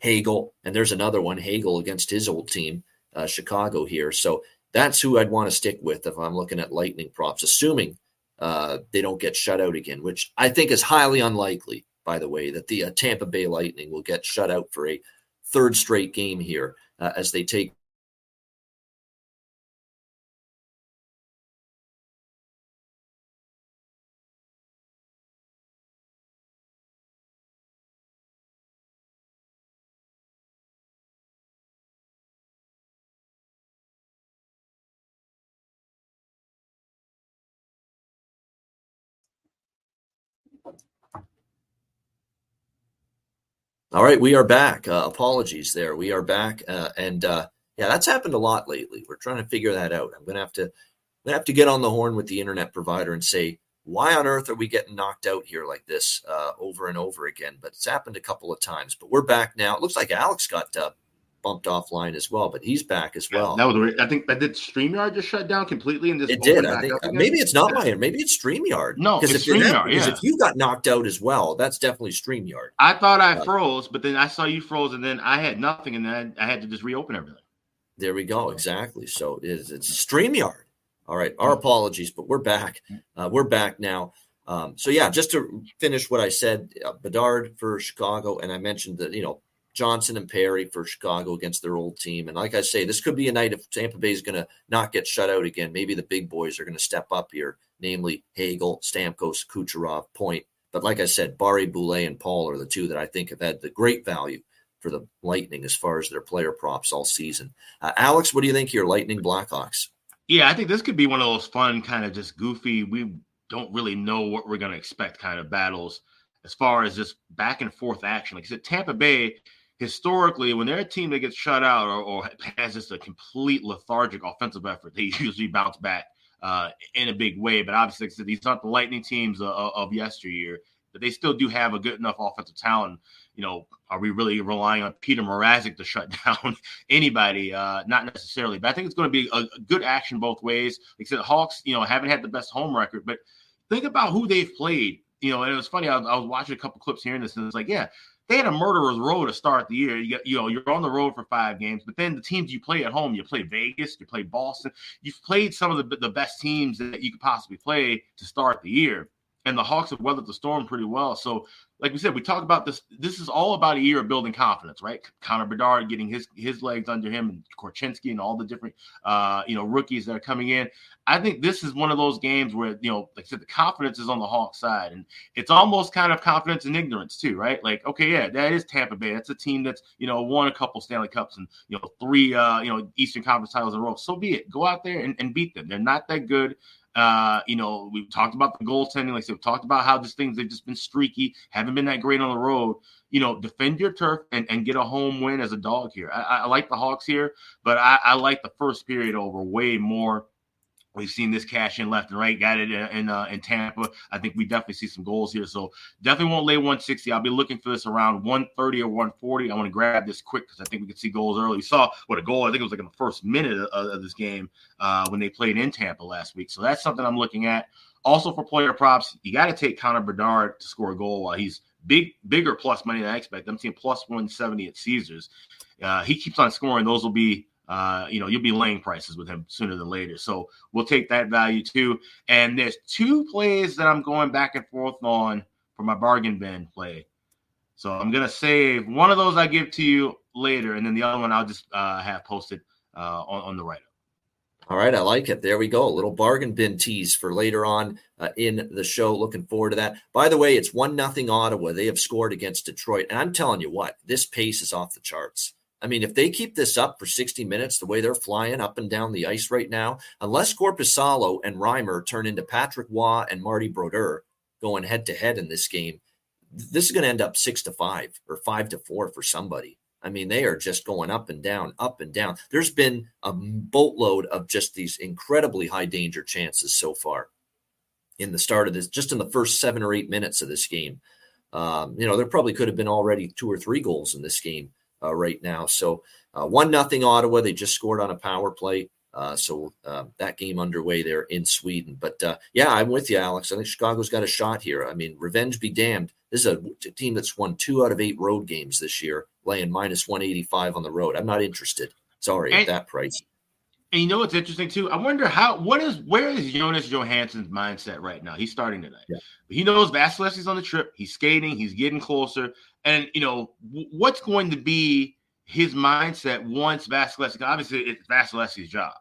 Hagel, and there's another one, Hagel against his old team, uh, Chicago here. So that's who I'd want to stick with if I'm looking at Lightning props, assuming uh, they don't get shut out again, which I think is highly unlikely by the way, that the uh, Tampa Bay Lightning will get shut out for a third straight game here uh, as they take All right, we are back. Uh, apologies there. We are back, uh, and uh, yeah, that's happened a lot lately. We're trying to figure that out. I'm gonna have to, gonna have to get on the horn with the internet provider and say, why on earth are we getting knocked out here like this uh, over and over again? But it's happened a couple of times. But we're back now. It looks like Alex got uh, bumped offline as well, but he's back as well. Yeah, that was, I think that did StreamYard just shut down completely and just it did. I think maybe it's not my maybe it's StreamYard. No, because if yeah. if you got knocked out as well, that's definitely StreamYard. I thought I uh, froze, but then I saw you froze, and then I had nothing, and then I had to just reopen everything. There we go. Exactly. So it's, it's StreamYard. All right. Our apologies, but we're back. Uh, we're back now. Um, so yeah, just to finish what I said, uh, Bedard for Chicago, and I mentioned that you know Johnson and Perry for Chicago against their old team. And like I say, this could be a night if Tampa Bay is going to not get shut out again. Maybe the big boys are going to step up here, namely Hagel, Stamkos, Kucherov, Point. But like I said, Barré-Boulet, and Paul are the two that I think have had the great value for the Lightning as far as their player props all season. Uh, Alex, what do you think here, Lightning Blackhawks? Yeah, I think this could be one of those fun, kind of just goofy. We don't really know what we're going to expect kind of battles as far as just back and forth action. Like I said, Tampa Bay, historically, when they're a team that gets shut out or, or has just a complete lethargic offensive effort, they usually bounce back uh, in a big way. But obviously, like these aren't the Lightning teams of, of yesteryear, but they still do have a good enough offensive talent you know, are we really relying on Peter Mrazek to shut down anybody? Uh, not necessarily, but I think it's going to be a, a, good action both ways. Like I said, Hawks, you know, haven't had the best home record, but think about who they've played. You know, and it was funny. I was, I was watching a couple clips here and this, and it's like, yeah, they had a murderer's row to start the year. You get, you know, you're on the road for five games, but then the teams you play at home, you play Vegas, you play Boston. You've played some of the the best teams that you could possibly play to start the year and the Hawks have weathered the storm pretty well. So, like we said, we talk about this. This is all about a year of building confidence, right? Connor Bedard getting his his legs under him, and Korchinski, and all the different uh, you know rookies that are coming in. I think this is one of those games where you know, like I said, the confidence is on the Hawks side, and it's almost kind of confidence and ignorance too, right? Like, okay, yeah, that is Tampa Bay. That's a team that's you know won a couple Stanley Cups and you know three uh, you know Eastern Conference titles in a row. So be it. Go out there and, and beat them. They're not that good. Uh, you know, we've talked about the goaltending. Like I said, we've talked about how these things they've just been streaky, haven't been that great on the road. You know, defend your turf and, and get a home win as a dog here. I, I like the Hawks here, but I, I like the first period over way more We've seen this cash in left and right. Got it in in, uh, in, Tampa. I think we definitely see some goals here. So definitely won't lay 160. I'll be looking for this around 130 or 140. I want to grab this quick because I think we could see goals early. We saw what a goal. I think it was like in the first minute of, of this game uh, when they played in Tampa last week. So that's something I'm looking at. Also for player props, you got to take Connor Bedard to score a goal while he's big, bigger plus money than I expect. I'm seeing plus 170 at Caesars. Uh, he keeps on scoring. Those will be uh, you know, you'll be laying prices with him sooner than later. So we'll take that value too. And there's two plays that I'm going back and forth on for my bargain bin play. So I'm gonna save one of those I give to you later, and then the other one I'll just uh, have posted uh, on, on the write up. All right, I like it. There we go. A little bargain bin tease for later on uh, in the show. Looking forward to that. By the way, it's one nothing Ottawa. They have scored against Detroit, and I'm telling you what, this pace is off the charts. I mean, if they keep this up for 60 minutes, the way they're flying up and down the ice right now, unless Korpisalo and Reimer turn into Patrick Roy and Marty Brodeur going head to head in this game, this is going to end up six to five or five to four for somebody. I mean, they are just going up and down, up and down. There's been a boatload of just these incredibly high danger chances so far in the start of this, just in the first seven or eight minutes of this game. Um, you know, there probably could have been already two or three goals in this game uh, right now. So uh, one nothing Ottawa. They just scored on a power play. Uh, so uh, that game underway there in Sweden. But uh, yeah, I'm with you, Alex. I think Chicago's got a shot here. I mean, revenge be damned. This is a team that's won two out of eight road games this year, laying minus 185 on the road. I'm not interested. Sorry and, at that price. And you know what's interesting too? I wonder how what is where is Jonas Johansson's mindset right now? He's starting tonight. Yeah. He knows Vasilevskiy's on the trip. He's skating. He's getting closer. And you know what's going to be his mindset once Vasilevskiy. Obviously, it's Vasilevskiy's job,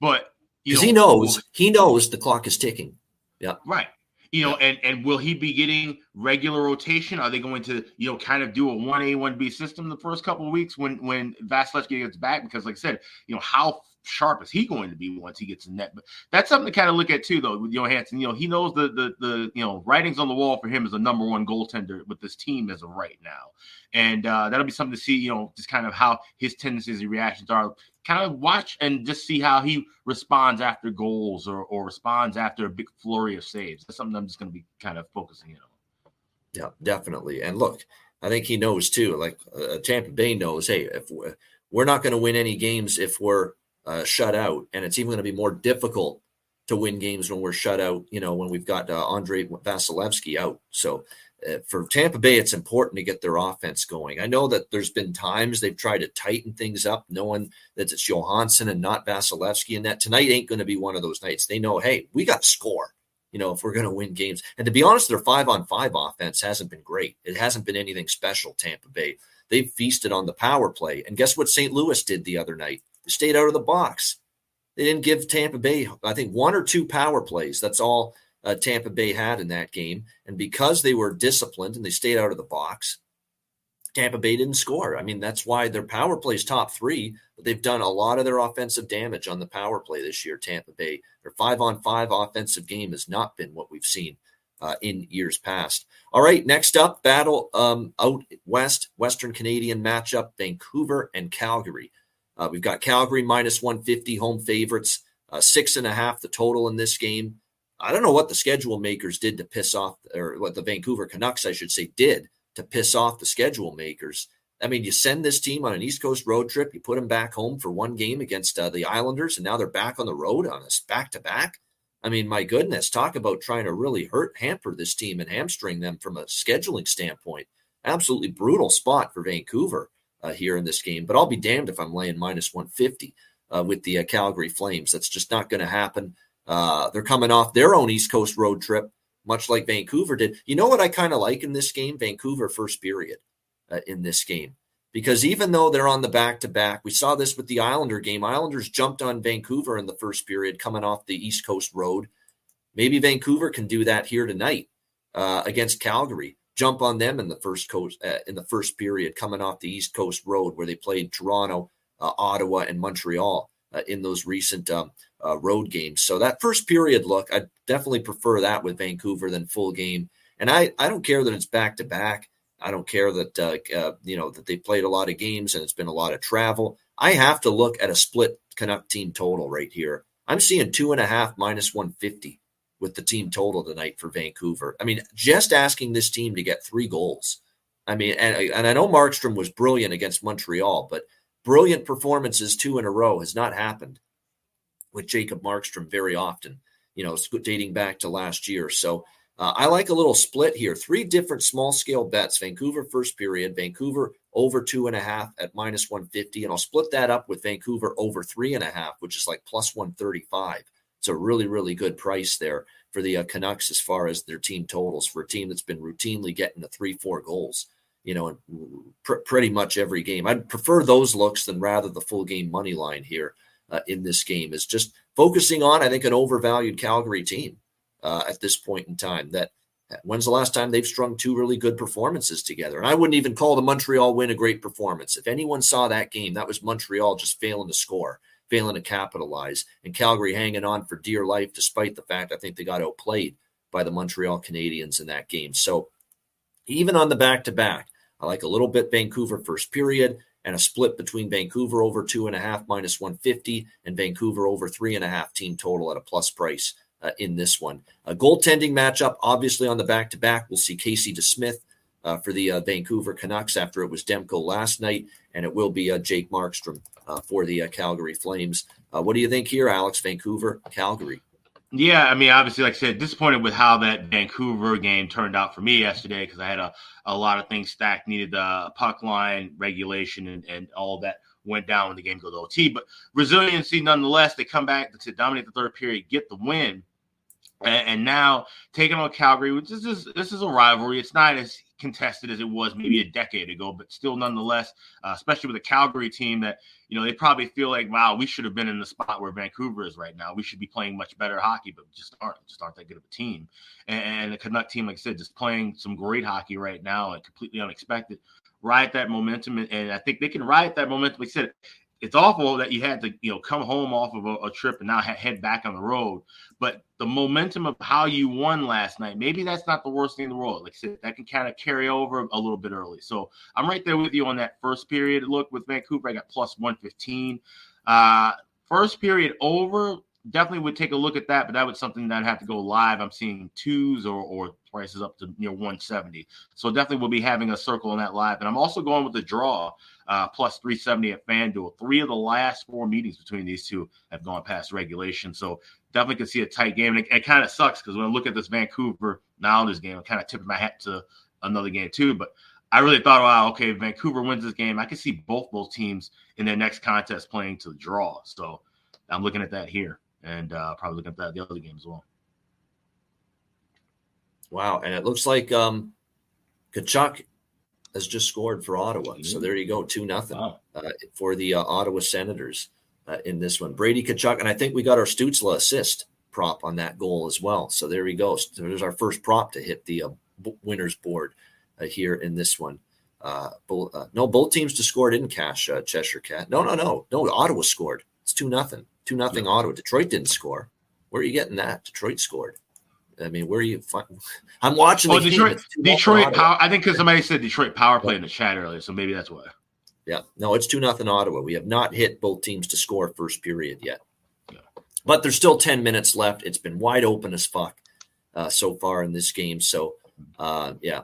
but you know, he knows he knows the clock is ticking. Yeah, right. You know, and and will he be getting regular rotation? Are they going to you know kind of do a one A one B system the first couple of weeks when when Vasilevskiy gets back? Because like I said, you know how sharp is he going to be once he gets in net? But that's something to kind of look at too, though, with Johansson. You know, he knows the the the you know writings on the wall for him as a number one goaltender with this team as of right now, and uh, that'll be something to see. You know, just kind of how his tendencies and reactions are. Kind of watch and just see how he responds after goals or or responds after a big flurry of saves. That's something I'm just going to be kind of focusing in on. Yeah, definitely. And look, I think he knows too. Like uh, Tampa Bay knows, hey, if we're, we're not going to win any games if we're uh, shut out, and it's even going to be more difficult to win games when we're shut out. You know, when we've got uh, Andrei Vasilevskiy out. So uh, for Tampa Bay, it's important to get their offense going. I know that there's been times they've tried to tighten things up, knowing that it's Johansson and not Vasilevskiy, and that tonight ain't going to be one of those nights. They know, hey, we got to score. You know, if we're going to win games, and to be honest, their five on five offense hasn't been great. It hasn't been anything special. Tampa Bay, they've feasted on the power play, and guess what? St. Louis did the other night. They stayed out of the box. They didn't give Tampa Bay, I think, one or two power plays. That's all uh, Tampa Bay had in that game. And because they were disciplined and they stayed out of the box, Tampa Bay didn't score. I mean, that's why their power play is top three, but they've done a lot of their offensive damage on the power play this year, Tampa Bay. Their five on five offensive game has not been what we've seen uh, in years past. All right, next up, battle um, out west, Western Canadian matchup, Vancouver and Calgary. Uh, we've got Calgary minus 150 home favorites, uh, six and a half the total in this game. I don't know what the schedule makers did to piss off, or what the Vancouver Canucks, I should say, did to piss off the schedule makers. I mean, you send this team on an East Coast road trip, you put them back home for one game against uh, the Islanders, and now they're back on the road on us back to back. I mean, my goodness, talk about trying to really hurt, hamper this team and hamstring them from a scheduling standpoint. Absolutely brutal spot for Vancouver uh, here in this game. But I'll be damned if I'm laying minus 150 uh, with the uh, Calgary Flames. That's just not going to happen. Uh, they're coming off their own East Coast road trip much like Vancouver did. You know what I kind of like in this game? Vancouver first period uh, in this game. Because even though they're on the back to back, we saw this with the Islander game. Islanders jumped on Vancouver in the first period coming off the East Coast road. Maybe Vancouver can do that here tonight uh, against Calgary. Jump on them in the first coast uh, in the first period coming off the East Coast road where they played Toronto, uh, Ottawa, and Montreal uh, in those recent um, uh, road games. So that first period look, I definitely prefer that with Vancouver than full game. And I, I don't care that it's back to back. I don't care that uh, uh, you know that they played a lot of games and it's been a lot of travel. I have to look at a split Canuck team total right here. I'm seeing two and a half minus 150 with the team total tonight for Vancouver. I mean, just asking this team to get three goals. I mean, and, and I know Markstrom was brilliant against Montreal, but brilliant performances two in a row has not happened with Jacob Markstrom very often, you know, dating back to last year. So uh, I like a little split here. Three different small scale bets Vancouver first period, Vancouver over two and a half at minus 150. And I'll split that up with Vancouver over three and a half, which is like plus 135. It's a really, really good price there for the uh, Canucks as far as their team totals for a team that's been routinely getting to three, four goals, you know, in pr- pretty much every game. I'd prefer those looks than rather the full game money line here uh, in this game is just focusing on, I think, an overvalued Calgary team uh, at this point in time. That when's the last time they've strung two really good performances together? And I wouldn't even call the Montreal win a great performance. If anyone saw that game, that was Montreal just failing to score, failing to capitalize, and Calgary hanging on for dear life, despite the fact I think they got outplayed by the Montreal Canadiens in that game. So even on the back to back, I like a little bit Vancouver first period and a split between Vancouver over two and a half minus 150 and Vancouver over three and a half team total at a plus price uh, in this one. A goaltending matchup, obviously on the back to back. We'll see Casey DeSmith uh, for the uh, Vancouver Canucks after it was Demko last night, and it will be uh, Jake Markstrom for the uh, Calgary Flames. what do you think here, Alex? Vancouver, Calgary. Yeah, I mean, obviously, like I said, disappointed with how that Vancouver game turned out for me yesterday because I had a, a lot of things stacked, needed the puck line regulation and, and all that went down when the game goes OT. But resiliency, nonetheless, they come back to dominate the third period, get the win. And, and now taking on Calgary, which is this is a rivalry. It's not as contested as it was maybe a decade ago, but still, nonetheless, uh, especially with a Calgary team that you know they probably feel like, wow, we should have been in the spot where Vancouver is right now. We should be playing much better hockey, but just aren't. Just aren't that good of a team. And, the Canuck team, like I said, just playing some great hockey right now and completely unexpected. Ride that momentum, and, and I think they can ride that momentum. Like I said, it's awful that you had to you know come home off of a, a trip and now ha- head back on the road but the momentum of how you won last night maybe that's not the worst thing in the world. Like i said that can kind of carry over a little bit early. So i'm right there with you on that first period look with vancouver. I got plus 115 uh first period over definitely would take a look at that, but that was something that I'd have to go live. I'm seeing twos or, or prices up to near 170. So definitely we'll be having a circle on that live. And I'm also going with the draw uh, plus 370 at FanDuel. Three of the last four meetings between these two have gone past regulation. So definitely can see a tight game. And it, it kind of sucks because when I look at this Vancouver Islanders game, I'm kind of tipping my hat to another game too. But I really thought, wow, okay, Vancouver wins this game. I can see both those teams in their next contest playing to the draw. So I'm looking at that here and uh, probably looking at that the other game as well. Wow, and it looks like um, Tkachuk has just scored for Ottawa. Mm-hmm. So there you go, two nothing wow. uh, for the uh, Ottawa Senators uh, in this one. Brady Tkachuk, and I think we got our Stützle assist prop on that goal as well. So there he goes. So there's our first prop to hit the uh, winners board uh, here in this one. Uh, both, uh, no, both teams to score didn't cash uh, Cheshire Cat. No, no, no, no. Ottawa scored. It's two nothing. Two nothing. Yeah. Ottawa. Detroit didn't score. Where are you getting that? Detroit scored. I mean, where are you? Find, I'm watching. Oh, Detroit. Detroit. Power, I think because somebody said Detroit power play in the chat earlier, so maybe that's why. Yeah, no, it's two nothing Ottawa. We have not hit both teams to score first period yet, yeah. but there's still ten minutes left. It's been wide open as fuck uh, so far in this game. So, uh, yeah,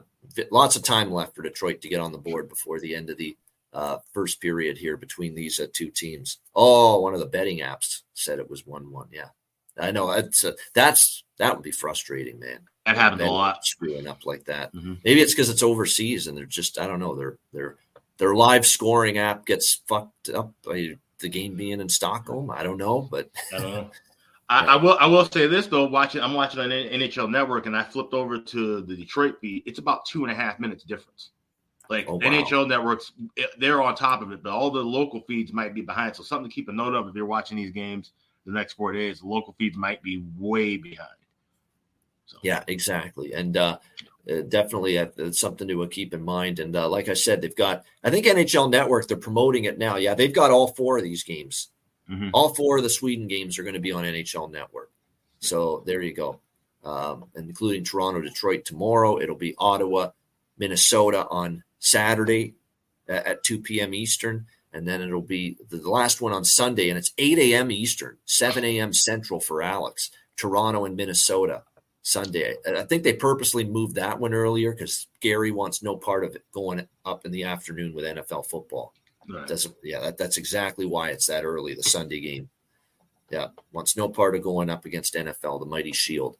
lots of time left for Detroit to get on the board before the end of the uh, first period here between these uh, two teams. Oh, one of the betting apps said it was one-one. Yeah, I know. That's uh, that's that would be frustrating, man. That happens a lot. Screwing up like that. Mm-hmm. Maybe it's because it's overseas and they're just I don't know. They're they're their live scoring app gets fucked up by the game being in Stockholm. I don't know, but I don't know. I, I, will. I will say this though. Watching, I'm watching on NHL Network, and I flipped over to the Detroit feed. It's about two and a half minutes difference. Like oh, wow. NHL Networks, eh, they're on top of it, but all the local feeds might be behind. So something to keep a note of if you're watching these games the next four days. The local feeds might be way behind. So. Yeah, exactly. And uh, uh, definitely uh, something to uh, keep in mind. And uh, like I said, they've got, I think NHL Network, they're promoting it now. Yeah, they've got all four of these games. Mm-hmm. All four of the Sweden games are going to be on NHL Network. So there you go. Um, including Toronto, Detroit tomorrow. It'll be Ottawa, Minnesota on Saturday at 2 p.m. Eastern. And then it'll be the last one on Sunday, and it's 8 a.m. Eastern, 7 a.m. Central for Alex, Toronto and Minnesota. Sunday. I think they purposely moved that one earlier because Gary wants no part of it going up in the afternoon with NFL football. Right. Doesn't yeah, that, that's exactly why it's that early, the Sunday game. Yeah, wants no part of going up against NFL, the mighty shield.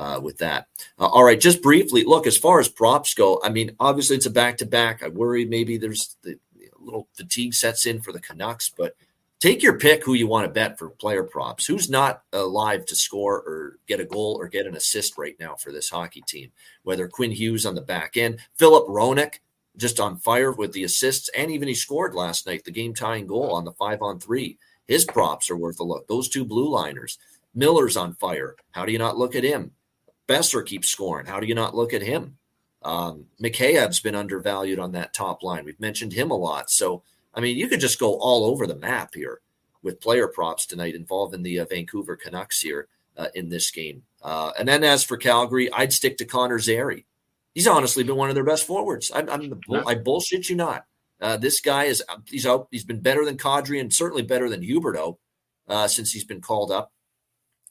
Uh, with that. Uh, all right, just briefly, look, as far as props go, I mean, obviously it's a back to back. I worry maybe there's the little fatigue sets in for the Canucks, but take your pick who you want to bet for player props. Who's not alive to score or get a goal or get an assist right now for this hockey team? Whether Quinn Hughes on the back end, Filip Hronek just on fire with the assists, and even he scored last night the game tying goal on the five on three. His props are worth a look. Those two blue liners. Miller's on fire. How do you not look at him? Boeser keeps scoring. How do you not look at him? Um, Mikheyev's been undervalued on that top line. We've mentioned him a lot. So I mean, you could just go all over the map here with player props tonight involving the uh, Vancouver Canucks here uh, in this game. Uh, and then as for Calgary, I'd stick to Connor Zary. He's honestly been one of their best forwards. I'm, I'm the, I bullshit you not. Uh, this guy is he's out. He's been better than Kadri and certainly better than Huberdeau uh, since he's been called up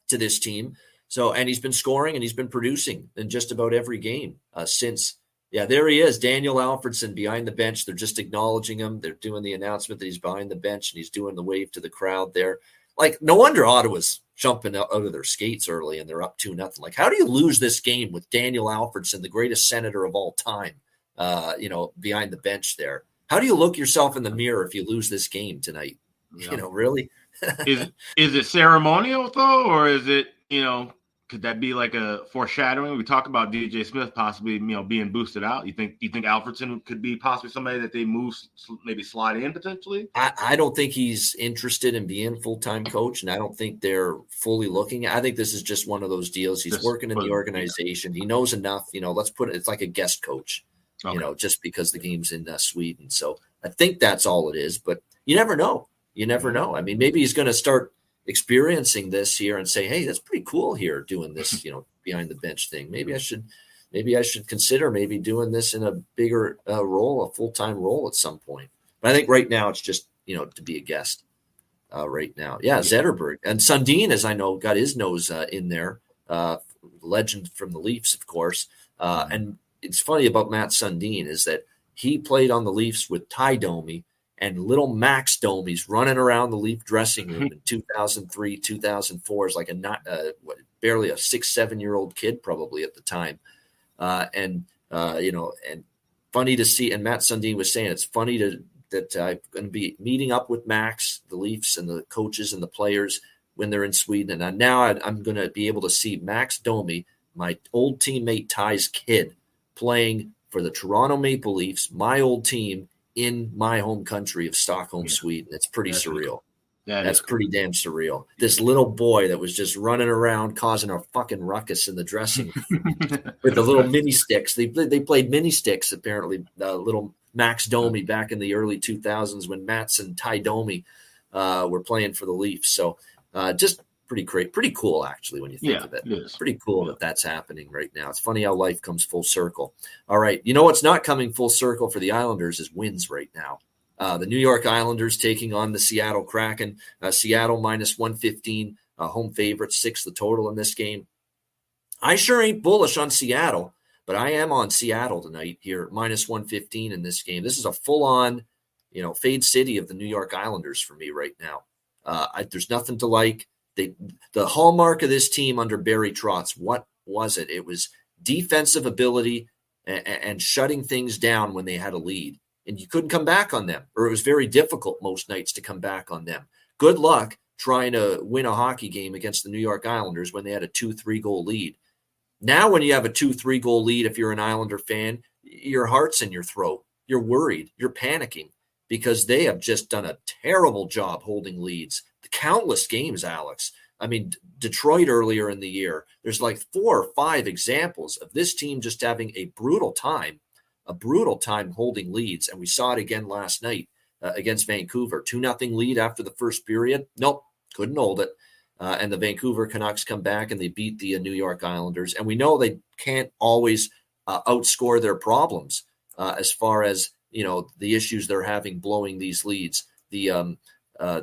to this team. So and he's been scoring and he's been producing in just about every game uh, since yeah, there he is, Daniel Alfredsson behind the bench. They're just acknowledging him. They're doing the announcement that he's behind the bench and he's doing the wave to the crowd there. Like, no wonder Ottawa's jumping out of their skates early and they're up to nothing. Like, how do you lose this game with Daniel Alfredsson, the greatest senator of all time, uh, you know, behind the bench there? How do you look yourself in the mirror if you lose this game tonight? Yeah. You know, really? is is it ceremonial though, or is it you know could that be like a foreshadowing? We talk about DJ Smith possibly, you know, being boosted out. You think you think Alfredsson could be possibly somebody that they move, maybe slide in potentially? I, I don't think he's interested in being full time coach, and I don't think they're fully looking. I think this is just one of those deals. He's just working in the organization. He knows enough. You know, let's put it. It's like a guest coach. Okay. You know, just because the game's in uh, Sweden. So I think that's all it is. But you never know. You never know. I mean, maybe he's going to start experiencing this here and say, "Hey, that's pretty cool here doing this, you know, behind the bench thing. Maybe I should, maybe I should consider maybe doing this in a bigger uh, role, a full time role at some point." But I think right now it's just you know to be a guest. Uh, right now, yeah, Zetterberg and Sundin, as I know, got his nose uh, in there. Uh, legend from the Leafs, of course. Uh, and it's funny about Mats Sundin is that he played on the Leafs with Ty Domi and little Max Domi's running around the Leaf dressing room in 2003, 2004 is like a not uh, what, barely a six, seven year old kid probably at the time, uh, and uh, you know, and funny to see. And Mats Sundin was saying it's funny to that I'm going to be meeting up with Max, the Leafs, and the coaches and the players when they're in Sweden, and now I'm going to be able to see Max Domi my old teammate Ty's kid playing for the Toronto Maple Leafs, my old team in my home country of Stockholm, yeah. Sweden. It's pretty That's surreal. That That's pretty cool. damn surreal. This little boy that was just running around causing a fucking ruckus in the dressing with the little mini sticks. They they played mini sticks apparently. Uh, little Max Domi back in the early 2000s when Mats and Ty Domi uh, were playing for the Leafs. So uh, just pretty great, pretty cool actually when you think yeah, of it. Pretty cool yeah. that that's happening right now. It's funny how life comes full circle. All right, you know what's not coming full circle for the Islanders is wins right now. Uh, the New York Islanders taking on the Seattle Kraken. Uh, Seattle minus 115, uh, home favorite, six the total in this game. I sure ain't bullish on Seattle, but I am on Seattle tonight here, minus 115 in this game. This is a full on, you know, fade city of the New York Islanders for me right now. Uh, I, there's nothing to like. They, the hallmark of this team under Barry Trotz, what was it? It was defensive ability and, and shutting things down when they had a lead and you couldn't come back on them, or it was very difficult most nights to come back on them. Good luck trying to win a hockey game against the New York Islanders when they had a 2 3 goal lead. Now, when you have a 2 3 goal lead, if you're an Islander fan, your heart's in your throat. You're worried. You're panicking because they have just done a terrible job holding leads. Countless games, Alex. I mean, Detroit earlier in the year, there's like four or five examples of this team just having a brutal time a brutal time holding leads, and we saw it again last night uh, against Vancouver. Two nothing lead after the first period. Nope, couldn't hold it. Uh, and the Vancouver Canucks come back and they beat the uh, New York Islanders. And we know they can't always uh, outscore their problems uh, as far as you know the issues they're having blowing these leads. The um, uh,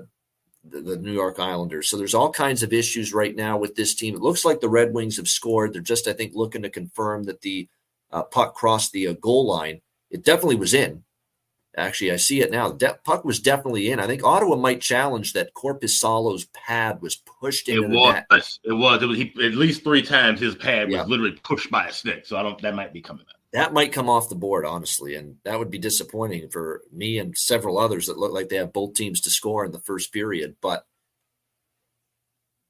the, the, New York Islanders. So there's all kinds of issues right now with this team. It looks like the Red Wings have scored. They're just, I think, looking to confirm that the uh, puck crossed the uh, goal line. It definitely was in. Actually, I see it now. De- puck was definitely in. I think Ottawa might challenge that Korpisalo's pad was pushed into it was. It was. It was. He, at least three times his pad was yeah. literally pushed by a stick. So I don't. That might be coming up. That might come off the board, honestly, and that would be disappointing for me and several others that look like they have both teams to score in the first period. But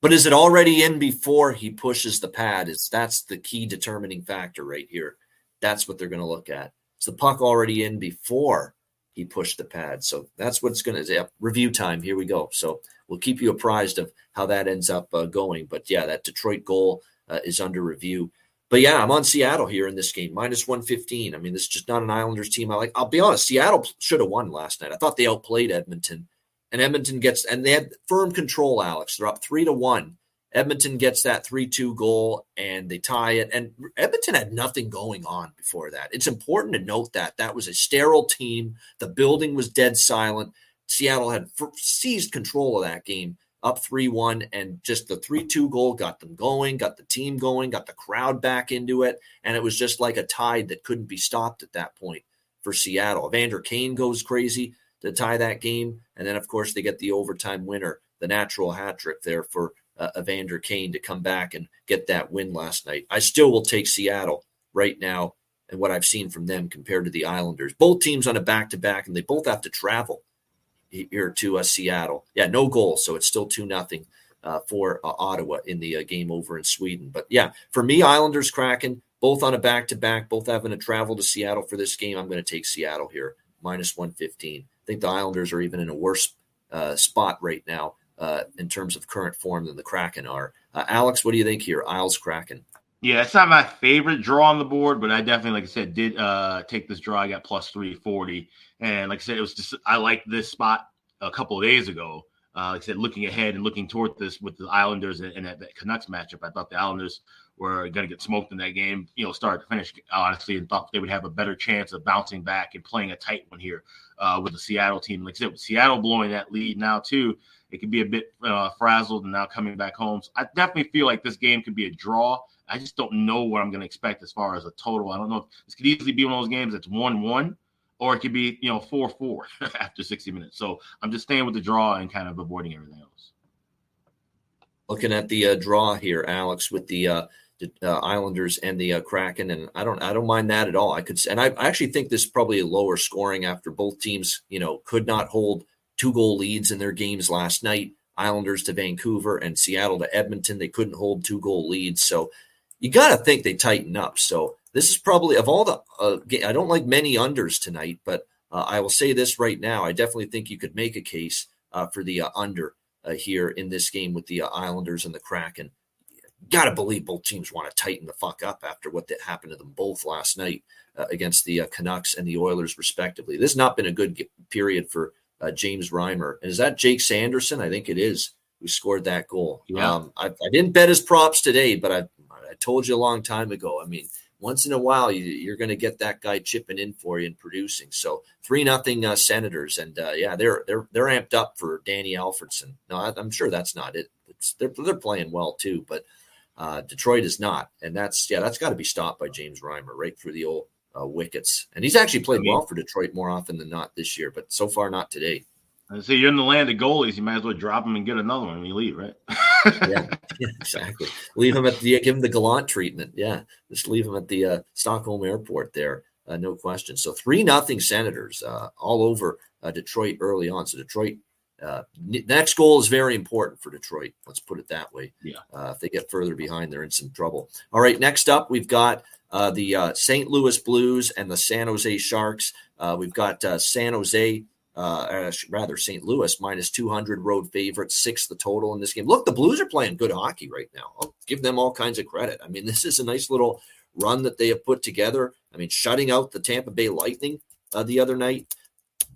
but is it already in before he pushes the pad? It's that's the key determining factor right here. That's what they're going to look at. Is the puck already in before he pushed the pad? So that's what's going to yeah, review time. Here we go. So we'll keep you apprised of how that ends up uh, going. But yeah, that Detroit goal uh, is under review. But yeah, I'm on Seattle here in this game, minus 115. I mean, this is just not an Islanders team I like. I'll be honest, Seattle should have won last night. I thought they outplayed Edmonton, and Edmonton gets, and they had firm control, Alex. They're up three to one Edmonton gets that 3 2 goal and they tie it. And Edmonton had nothing going on before that. It's important to note that that was a sterile team. The building was dead silent. Seattle had seized control of that game up 3 1. And just the 3 2 goal got them going, got the team going, got the crowd back into it. And it was just like a tide that couldn't be stopped at that point for Seattle. Evander Kane goes crazy to tie that game. And then, of course, they get the overtime winner, the natural hat trick there for uh, Evander Kane to come back and get that win last night. I still will take Seattle right now and what I've seen from them compared to the Islanders. Both teams on a back to back, and they both have to travel here to uh, Seattle. Yeah, no goal, so it's still two nothing uh, for uh, Ottawa in the game over in Sweden. But yeah, for me, Islanders Kraken both on a back to back, both having to travel to Seattle for this game. I'm going to take Seattle here minus one fifteen. I think the Islanders are even in a worse uh, spot right now uh, in terms of current form than the Kraken are. Uh, Alex, what do you think here? Isles Kraken. Yeah, it's not my favorite draw on the board, but I definitely, like I said, did uh, take this draw. I got plus 340. And like I said, it was just, I liked this spot a couple of days ago. Uh, like I said, looking ahead and looking toward this with the Islanders and, and that, that, Canucks matchup, I thought the Islanders were going to get smoked in that game, you know, start to finish, honestly, and thought they would have a better chance of bouncing back and playing a tight one here uh, with the Seattle team. Like I said, with Seattle blowing that lead now, too, it could be a bit uh, frazzled and now coming back home. So I definitely feel like this game could be a draw. I just don't know what I'm going to expect as far as a total. I don't know. This could easily be one of those games that's one-one, or it could be you know four-four after 60 minutes. So I'm just staying with the draw and kind of avoiding everything else. Looking at the uh, draw here, Alex, with the uh, uh, Islanders and the uh, Kraken, and I don't I don't mind that at all. I could and I, I actually think this is probably a lower scoring after both teams you know could not hold two goal leads in their games last night. Islanders to Vancouver and Seattle to Edmonton. They couldn't hold two goal leads. So you got to think they tighten up. So this is probably of all the. Uh, I don't like many unders tonight, but uh, I will say this right now. I definitely think you could make a case uh, for the uh, under uh, here in this game with the uh, Islanders and the Kraken. Got to believe both teams want to tighten the fuck up after what that happened to them both last night against the Canucks and the Oilers, respectively. This has not been a good period for James Reimer. And is that Jake Sanderson? I think it is who scored that goal. Yeah. Um, I, I, didn't bet his props today, but I, I told you a long time ago. I mean, once in a while you, are going to get that guy chipping in for you and producing. So three nothing uh, Senators, and uh, yeah, they're they're they're amped up for Danny Alfredsson. No, I, am sure that's not it. It's, they're they're playing well too, but uh, Detroit is not, and that's yeah, that's got to be stopped by James Reimer right through the old uh, wickets. And he's actually played well for Detroit more often than not this year, but so far not today. I say you're in the land of goalies. You might as well drop them and get another one when you leave, right? yeah, yeah, exactly. Leave him at the give him the Gallant treatment. Yeah, just leave him at the uh, Stockholm airport there. Uh, no question. So three nothing Senators uh, all over uh, Detroit early on. So Detroit uh, next goal is very important for Detroit. Let's put it that way. Yeah. Uh, if they get further behind, they're in some trouble. All right. Next up, we've got the St. Louis Blues and the San Jose Sharks. we've got San Jose uh, rather St. Louis minus 200 road favorite, six the total in this game. Look, the Blues are playing good hockey right now. I'll give them all kinds of credit. I mean, this is a nice little run that they have put together. I mean, shutting out the Tampa Bay Lightning uh, the other night.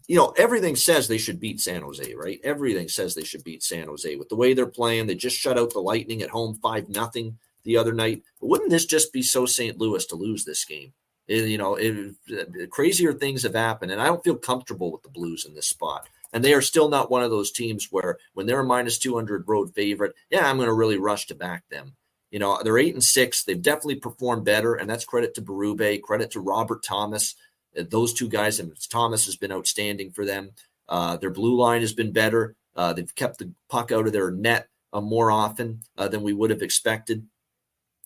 You know, everything says they should beat San Jose, right? Everything says they should beat San Jose with the way they're playing. They just shut out the Lightning at home five nothing the other night. But wouldn't this just be so St. Louis to lose this game? It, you know, it, crazier things have happened, and I don't feel comfortable with the Blues in this spot. And they are still not one of those teams where, when they're a minus 200 road favorite, yeah, I'm going to really rush to back them. You know, they're eight and six. They've definitely performed better, and that's credit to Berube, credit to Robert Thomas. Uh, those two guys, and Thomas has been outstanding for them. Uh, their blue line has been better. Uh, they've kept the puck out of their net uh, more often uh, than we would have expected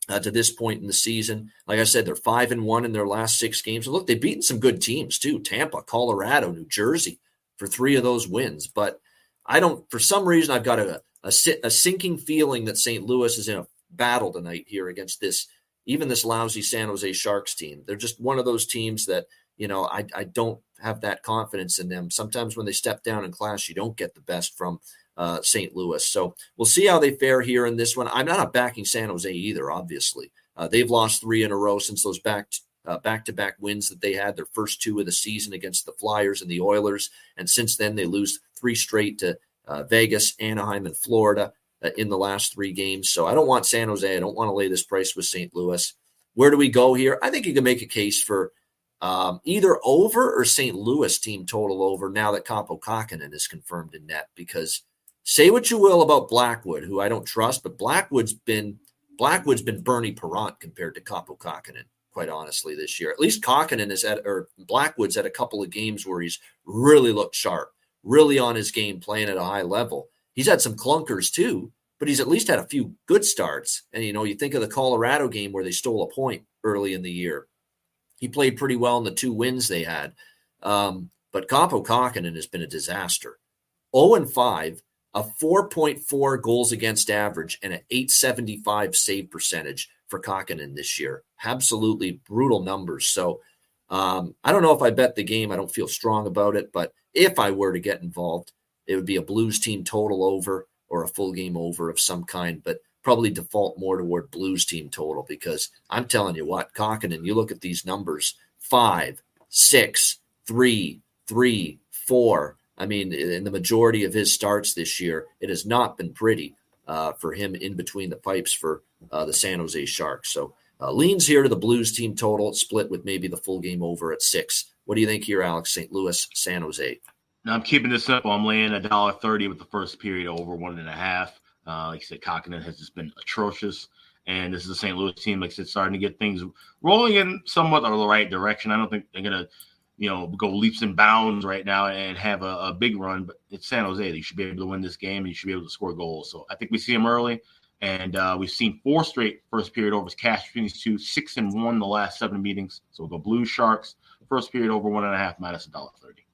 uh, to this point in the season. Like I said, they're five and one in their last six games. Look, they've beaten some good teams too: Tampa, Colorado, New Jersey, for three of those wins. But I don't, for some reason, I've got a a, a sinking feeling that St. Louis is in a battle tonight here against this, even this lousy San Jose Sharks team. They're just one of those teams that you know I I don't have that confidence in them. Sometimes when they step down in class, you don't get the best from uh, St. Louis. So we'll see how they fare here in this one. I'm not backing San Jose either, obviously. Uh, they've lost three in a row since those back uh, back-to-back wins that they had their first two of the season against the Flyers and the Oilers, and since then they lose three straight to uh, Vegas, Anaheim, and Florida uh, in the last three games. So I don't want San Jose. I don't want to lay this price with St. Louis. Where do we go here? I think you can make a case for um, either over or St. Louis team total over now that Kaapo Kahkonen is confirmed in net because Say what you will about Blackwood, who I don't trust, but Blackwood's been Blackwood's been Bernie Parent compared to Kaapo Kahkonen, quite honestly, this year. At least Kahkonen is at or Blackwood's at a couple of games where he's really looked sharp, really on his game, playing at a high level. He's had some clunkers too, but he's at least had a few good starts. And you know, you think of the Colorado game where they stole a point early in the year. He played pretty well in the two wins they had. Um, but Kaapo Kahkonen has been a disaster. 0 and 5 a 4.4 goals against average and an 875 save percentage for Kahkonen this year. Absolutely brutal numbers. So um, I don't know if I bet the game. I don't feel strong about it, but if I were to get involved, it would be a Blues team total over or a full game over of some kind, but probably default more toward Blues team total because I'm telling you what, Kahkonen, you look at these numbers five, six, three, three, four, I mean, in the majority of his starts this year, it has not been pretty uh, for him in between the pipes for uh, the San Jose Sharks. So uh, leans here to the Blues team total, split with maybe the full game over at six. What do you think here, Alex? St. Louis, San Jose. Now I'm keeping this simple. I'm laying a dollar thirty with the first period over one and a half. Uh, like I said, Kahkonen has just been atrocious. And this is a St. Louis team, like I said, starting to get things rolling in somewhat of the right direction. I don't think they're going to you know, go leaps and bounds right now and have a, a, big run. But it's San Jose. They should be able to win this game and you should be able to score goals. So I think we see them early. And uh, we've seen four straight first period overs cash these two, six and one the last seven meetings. So we'll go Blue Sharks, first period over one and a half minus a dollar thirty.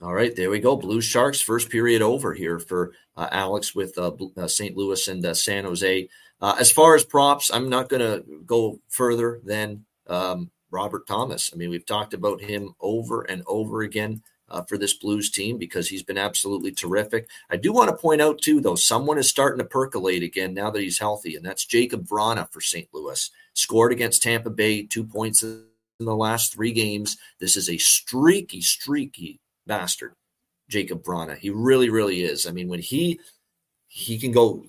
All right, there we go. Blue Sharks first period over here for uh, Alex with uh, uh, St. Louis and uh, San Jose. Uh, as far as props, I'm not going to go further than um, Robert Thomas. I mean, we've talked about him over and over again uh, for this Blues team because he's been absolutely terrific. I do want to point out, too, though, someone is starting to percolate again now that he's healthy, and that's Jakub Vrana for St. Louis. Scored against Tampa Bay, two points in the last three games. This is a streaky, streaky bastard, Jakub Vrana. He really, really is. I mean, when he he can go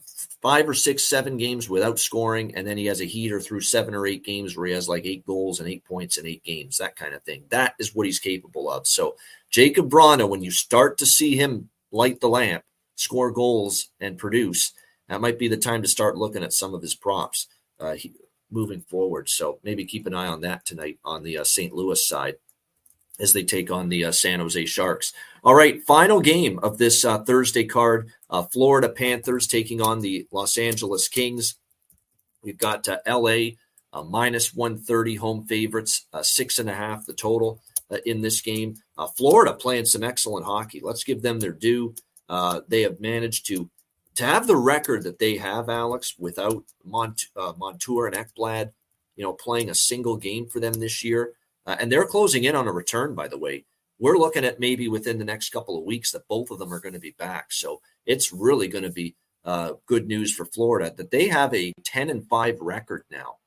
five or six, seven games without scoring, and then he has a heater through seven or eight games where he has like eight goals and eight points in eight games, that kind of thing. That is what he's capable of. So Jakub Vrana, when you start to see him light the lamp, score goals, and produce, that might be the time to start looking at some of his props uh, moving forward. So maybe keep an eye on that tonight on the uh, St. Louis side as they take on the uh, San Jose Sharks. All right, final game of this uh, Thursday card uh, Florida Panthers taking on the Los Angeles Kings. We've got uh, LA uh, minus 130 home favorites, uh, six and a half the total in this game. Florida playing some excellent hockey. Let's give them their due. they have managed to to have the record that they have, Alex, without Mont, Montour and Ekblad, you know, playing a single game for them this year uh, and they're closing in on a return, by the way. We're looking at maybe within the next couple of weeks that both of them are going to be back. So it's really going to be uh, good news for Florida that they have a 10 and 5 record now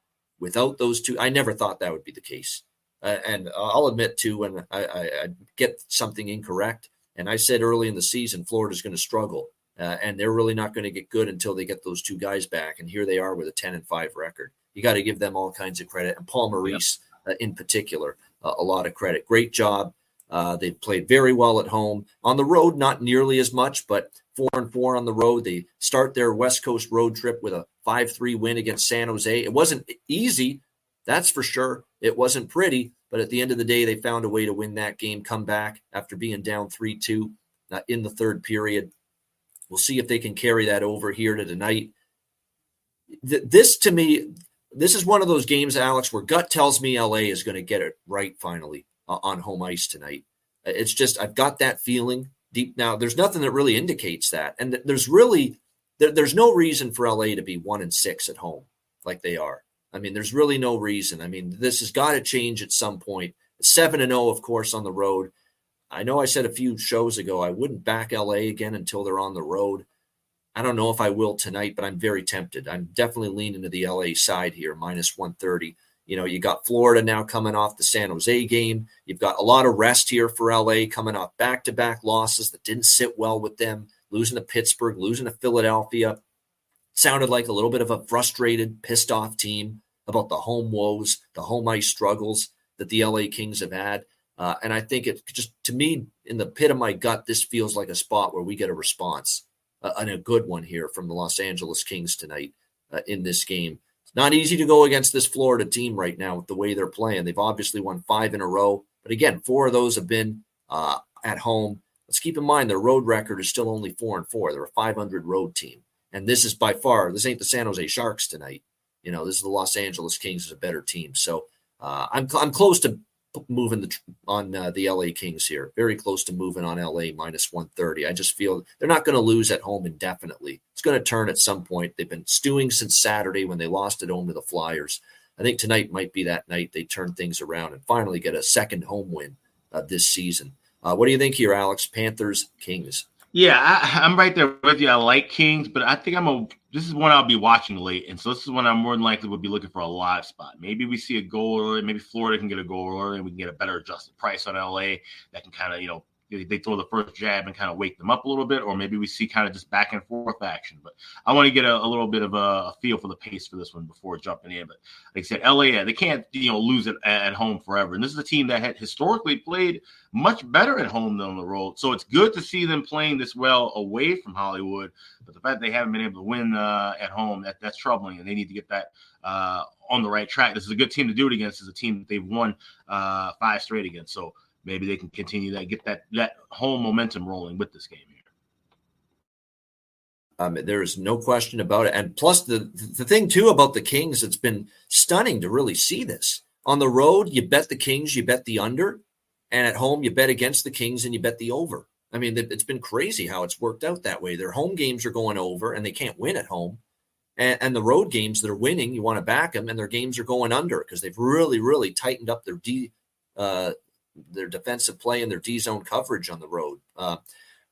without those two. I never thought that would be the case. Uh, and I'll admit, too, when I, I, I, get something incorrect, and I said early in the season, Florida's going to struggle. Uh, and they're really not going to get good until they get those two guys back. And here they are with a 10 and 5 record. You got to give them all kinds of credit. And Paul Maurice uh, in particular, uh, a lot of credit. Great job. Uh, they played very well at home. On the road, not nearly as much, but four and four on the road. They start their West Coast road trip with a 5 3 win against San Jose. It wasn't easy, that's for sure. It wasn't pretty, but at the end of the day, they found a way to win that game, come back after being down 3 2 uh, in the third period. We'll see if they can carry that over here to tonight. Th- this, to me, this is one of those games, Alex, where gut tells me LA is going to get it right finally uh, on home ice tonight. Uh, it's just I've got that feeling deep now. There's nothing that really indicates that, and there's really there, there's no reason for LA to be one and six at home like they are. I mean, there's really no reason. I mean, this has got to change at some point. Seven and zero, oh, of course, on the road. I know I said a few shows ago I wouldn't back LA again until they're on the road. I don't know if I will tonight, but I'm very tempted. I'm definitely leaning to the LA side here, minus 130. You know, you got Florida now coming off the San Jose game. You've got a lot of rest here for LA coming off back to back losses that didn't sit well with them, losing to Pittsburgh, losing to Philadelphia. Sounded like a little bit of a frustrated, pissed off team about the home woes, the home ice struggles that the LA Kings have had. Uh, and I think it just, to me, in the pit of my gut, this feels like a spot where we get a response uh, and a good one here from the Los Angeles Kings tonight uh, in this game. It's not easy to go against this Florida team right now with the way they're playing. They've obviously won five in a row, but again, four of those have been uh, at home. Let's keep in mind their road record is still only four and four. They're a 500 road team, and this is by far this ain't the San Jose Sharks tonight. You know, this is the Los Angeles Kings is a better team. So uh, I'm I'm close to moving the on uh, the LA Kings here. Very close to moving on LA minus 130. I just feel they're not going to lose at home indefinitely. It's going to turn at some point. They've been stewing since Saturday when they lost at home to the Flyers. I think tonight might be that night they turn things around and finally get a second home win uh, this season. Uh, what do you think here, Alex? Panthers, Kings. Yeah, I, am right there with you. I like Kings, but I think I'm a. This is one I'll be watching late, and so this is one I'm more than likely would be looking for a live spot. Maybe we see a goal early. Maybe Florida can get a goal early, and we can get a better adjusted price on LA that can kind of you know they throw the first jab and kind of wake them up a little bit, or maybe we see kind of just back and forth action. But I want to get a, a little bit of a, a, feel for the pace for this one before jumping in. But like I said, LA, yeah, they can't you know lose it at, home forever. And this is a team that had historically played much better at home than on the road. So it's good to see them playing this well away from Hollywood. But the fact they haven't been able to win uh, at home, that that's troubling, and they need to get that uh, on the right track. This is a good team to do it against. Is a team that they've won uh, five straight against. So maybe they can continue that, get that that home momentum rolling with this game here. Um, there is no question about it. And plus, the the thing too about the Kings, it's been stunning to really see this on the road. You bet the Kings, you bet the under. And at home, you bet against the Kings and you bet the over. I mean, it's been crazy how it's worked out that way. Their home games are going over and they can't win at home. And, and the road games that are winning, you want to back them, and their games are going under because they've really, really tightened up their D, uh, their defensive play and their D zone coverage on the road. Uh,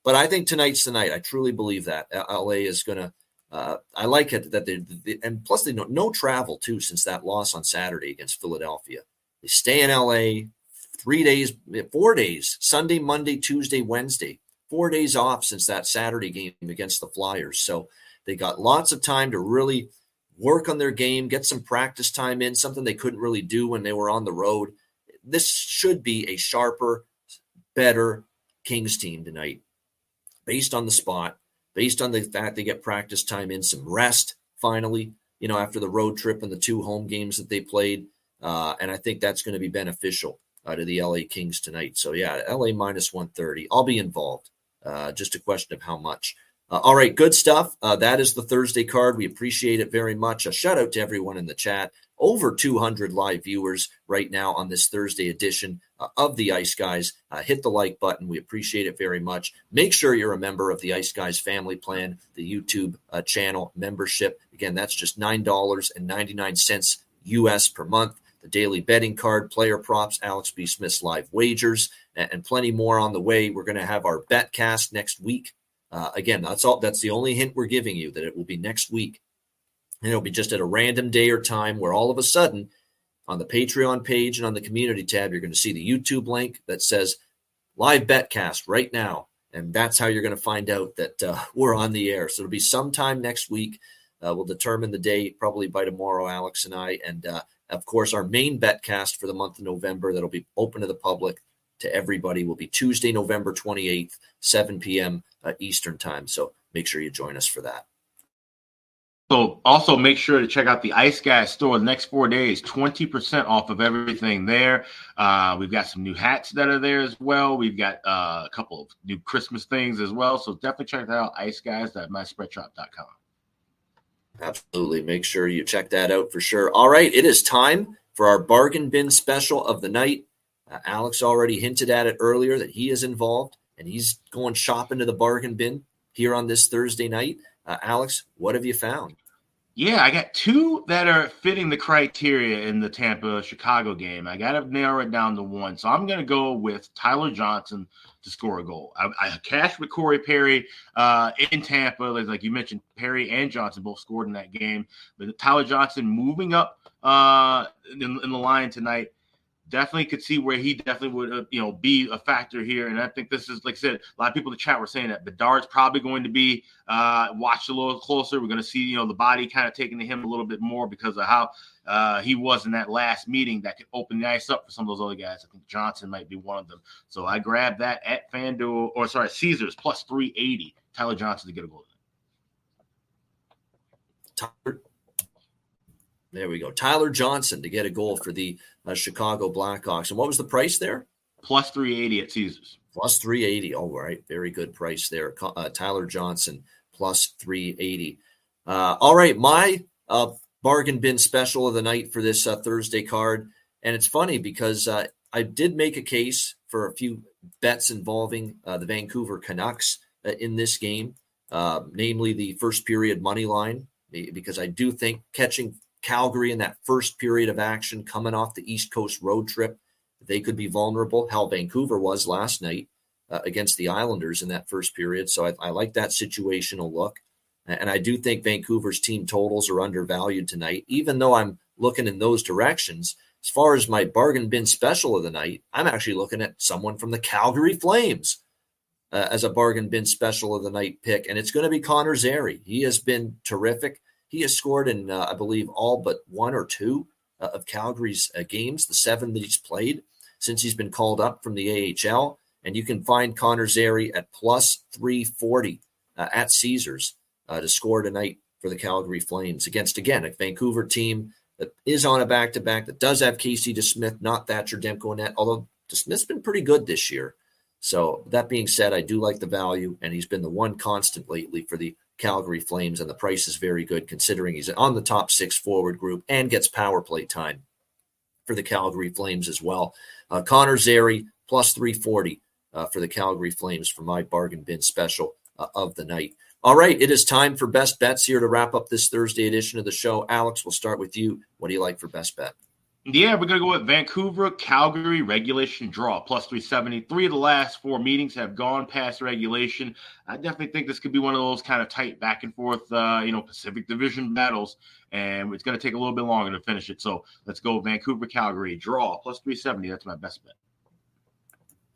but I think tonight's the night. I truly believe that LA is going to. Uh, I like it that they, they and plus they know no travel too since that loss on Saturday against Philadelphia. They stay in LA three days, four days, Sunday, Monday, Tuesday, Wednesday, four days off since that Saturday game against the Flyers. So they got lots of time to really work on their game, get some practice time in, something they couldn't really do when they were on the road. This should be a sharper, better Kings team tonight, based on the spot, based on the fact they get practice time in, some rest finally, you know, after the road trip and the two home games that they played. Uh, and I think that's going to be beneficial uh, to the LA Kings tonight. So, yeah, LA minus 130. I'll be involved. Uh, just a question of how much. Uh, all right, good stuff. Uh, that is the Thursday card. We appreciate it very much. A shout out to everyone in the chat. Over 200 live viewers right now on this Thursday edition uh, of the Ice Guys. Uh, hit the like button. We appreciate it very much. Make sure you're a member of the Ice Guys family plan, the YouTube uh, channel membership. Again, that's just $9.99 US per month the daily betting card, player props, Alex B. Smith's live wagers, and, plenty more on the way. We're going to have our bet cast next week. Uh, again, that's all. That's the only hint we're giving you that it will be next week, and it'll be just at a random day or time where all of a sudden, on the Patreon page and on the community tab, you're going to see the YouTube link that says live betcast right now, and that's how you're going to find out that uh, we're on the air. So it'll be sometime next week. Uh, we'll determine the date probably by tomorrow, Alex and I, and uh, of course, our main betcast for the month of November that'll be open to the public to everybody will be Tuesday, November 28th, 7 p.m. Uh, Eastern time. So make sure you join us for that. So also make sure to check out the Ice Guys store the next four days, 20% off of everything there. Uh, we've got some new hats that are there as well. We've got uh, a couple of new Christmas things as well. So definitely check that out, iceguys.myspreadshop.com. Absolutely. Make sure you check that out for sure. All right. It is time for our bargain bin special of the night. Uh, Alex already hinted at it earlier that he is involved and he's going shopping to the bargain bin here on this Thursday night. Uh, Alex, what have you found? Yeah, I got two that are fitting the criteria in the Tampa Chicago game. I got to narrow it down to one. So I'm going to go with Tyler Johnson to score a goal. I, I cashed with Corey Perry uh, in Tampa. Like you mentioned, Perry and Johnson both scored in that game. But Tyler Johnson moving up uh, in, in the line tonight definitely could see where he definitely would, uh, you know, be a factor here. And I think this is, like I said, a lot of people in the chat were saying that Bedard's probably going to be uh, watched a little closer. We're going to see, you know, the body kind of taking to him a little bit more because of how uh, he was in that last meeting that could open the ice up for some of those other guys. I think Johnson might be one of them. So I grabbed that at FanDuel, or sorry, Caesars plus 380. Tyler Johnson to get a goal. Tyler, there we go. Tyler Johnson to get a goal for the uh, Chicago Blackhawks. And what was the price there? Plus 380 at Caesars. Plus 380. All right. Very good price there. Uh, Tyler Johnson plus 380. Uh, all right. My uh, bargain bin special of the night for this uh, Thursday card. And it's funny because uh, I did make a case for a few bets involving the Vancouver Canucks in this game, namely the first period money line, because I do think catching Calgary in that first period of action coming off the East Coast road trip. They could be vulnerable. How Vancouver was last night uh, against the Islanders in that first period. So I, I like that situational look. And I do think Vancouver's team totals are undervalued tonight, even though I'm looking in those directions. As far as my bargain bin special of the night, I'm actually looking at someone from the Calgary Flames uh, as a bargain bin special of the night pick. And it's going to be Connor Zary. He has been terrific. He has scored in, uh, I believe, all but one or two uh, of Calgary's uh, games, the seven that he's played since he's been called up from the AHL. And you can find Connor Zary at plus 340 uh, at Caesars uh, to score tonight for the Calgary Flames against, again, a Vancouver team that is on a back to back that does have Casey DeSmith, not Thatcher Demko in net, although DeSmith's been pretty good this year. So, that being said, I do like the value, and he's been the one constant lately for the Calgary Flames, and the price is very good considering he's on the top six forward group and gets power play time for the Calgary Flames as well. Uh, Connor Zary plus 340 uh, for the Calgary Flames for my bargain bin special uh, of the night. All right, it is time for best bets here to wrap up this Thursday edition of the show. Alex, we'll start with you. What do you like for best bet? Yeah, we're going to go with Vancouver, Calgary, regulation draw, plus 370. Three of the last four meetings have gone past regulation. I definitely think this could be one of those kind of tight back and forth, uh, you know, Pacific Division battles, and it's going to take a little bit longer to finish it. So let's go Vancouver, Calgary, draw, plus 370. That's my best bet.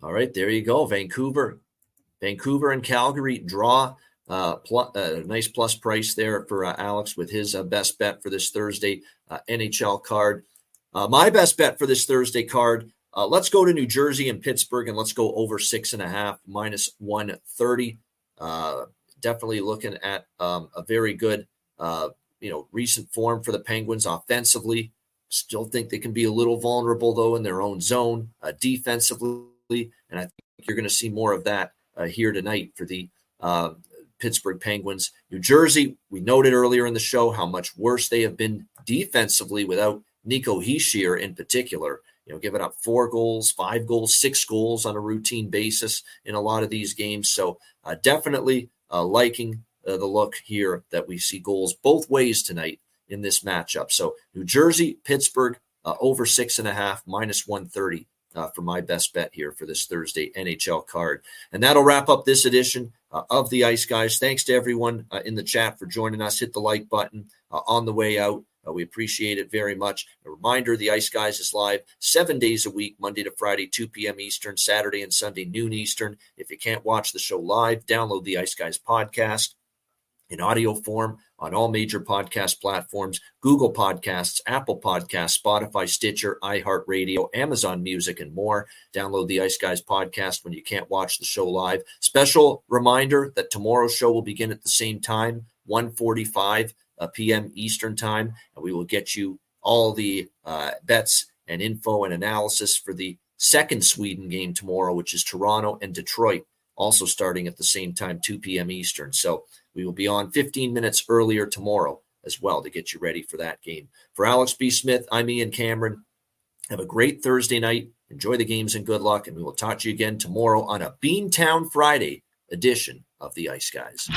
All right, there you go. Vancouver, Vancouver and Calgary draw. Uh, uh, nice plus price there for uh, Alex with his uh, best bet for this Thursday uh, NHL card. Uh, my best bet for this Thursday card. Uh, let's go to New Jersey and Pittsburgh, and let's go over six and a half minus one thirty. Uh, definitely looking at um, a very good, uh, you know, recent form for the Penguins offensively. Still think they can be a little vulnerable though in their own zone uh, defensively, and I think you're going to see more of that uh, here tonight for the Pittsburgh Penguins. New Jersey, we noted earlier in the show how much worse they have been defensively without Nico Hischier in particular, you know, giving up four goals, five goals, six goals on a routine basis in a lot of these games. So uh, definitely uh, liking uh, the look here that we see goals both ways tonight in this matchup. So New Jersey, Pittsburgh uh, over six and a half, minus 130 uh, for my best bet here for this Thursday NHL card. And that'll wrap up this edition uh, of the Ice Guys. Thanks to everyone in the chat for joining us. Hit the like button on the way out. Uh, we appreciate it very much. A reminder the Ice Guys is live seven days a week, Monday to Friday, 2 p.m. Eastern, Saturday and Sunday, noon Eastern. If you can't watch the show live, download the Ice Guys podcast in audio form on all major podcast platforms Google Podcasts, Apple Podcasts, Spotify, Stitcher, iHeartRadio, Amazon Music, and more. Download the Ice Guys podcast when you can't watch the show live. Special reminder that tomorrow's show will begin at the same time, 145 uh, p.m. Eastern Time, and we will get you all the uh, bets and info and analysis for the second Sweden game tomorrow, which is Toronto and Detroit, also starting at the same time, 2 p.m. Eastern. So we will be on 15 minutes earlier tomorrow as well to get you ready for that game. For Alex B. Smith, I'm Ian Cameron. Have a great Thursday night. Enjoy the games and good luck. And we will talk to you again tomorrow on a Beantown Friday edition of the Ice Guys.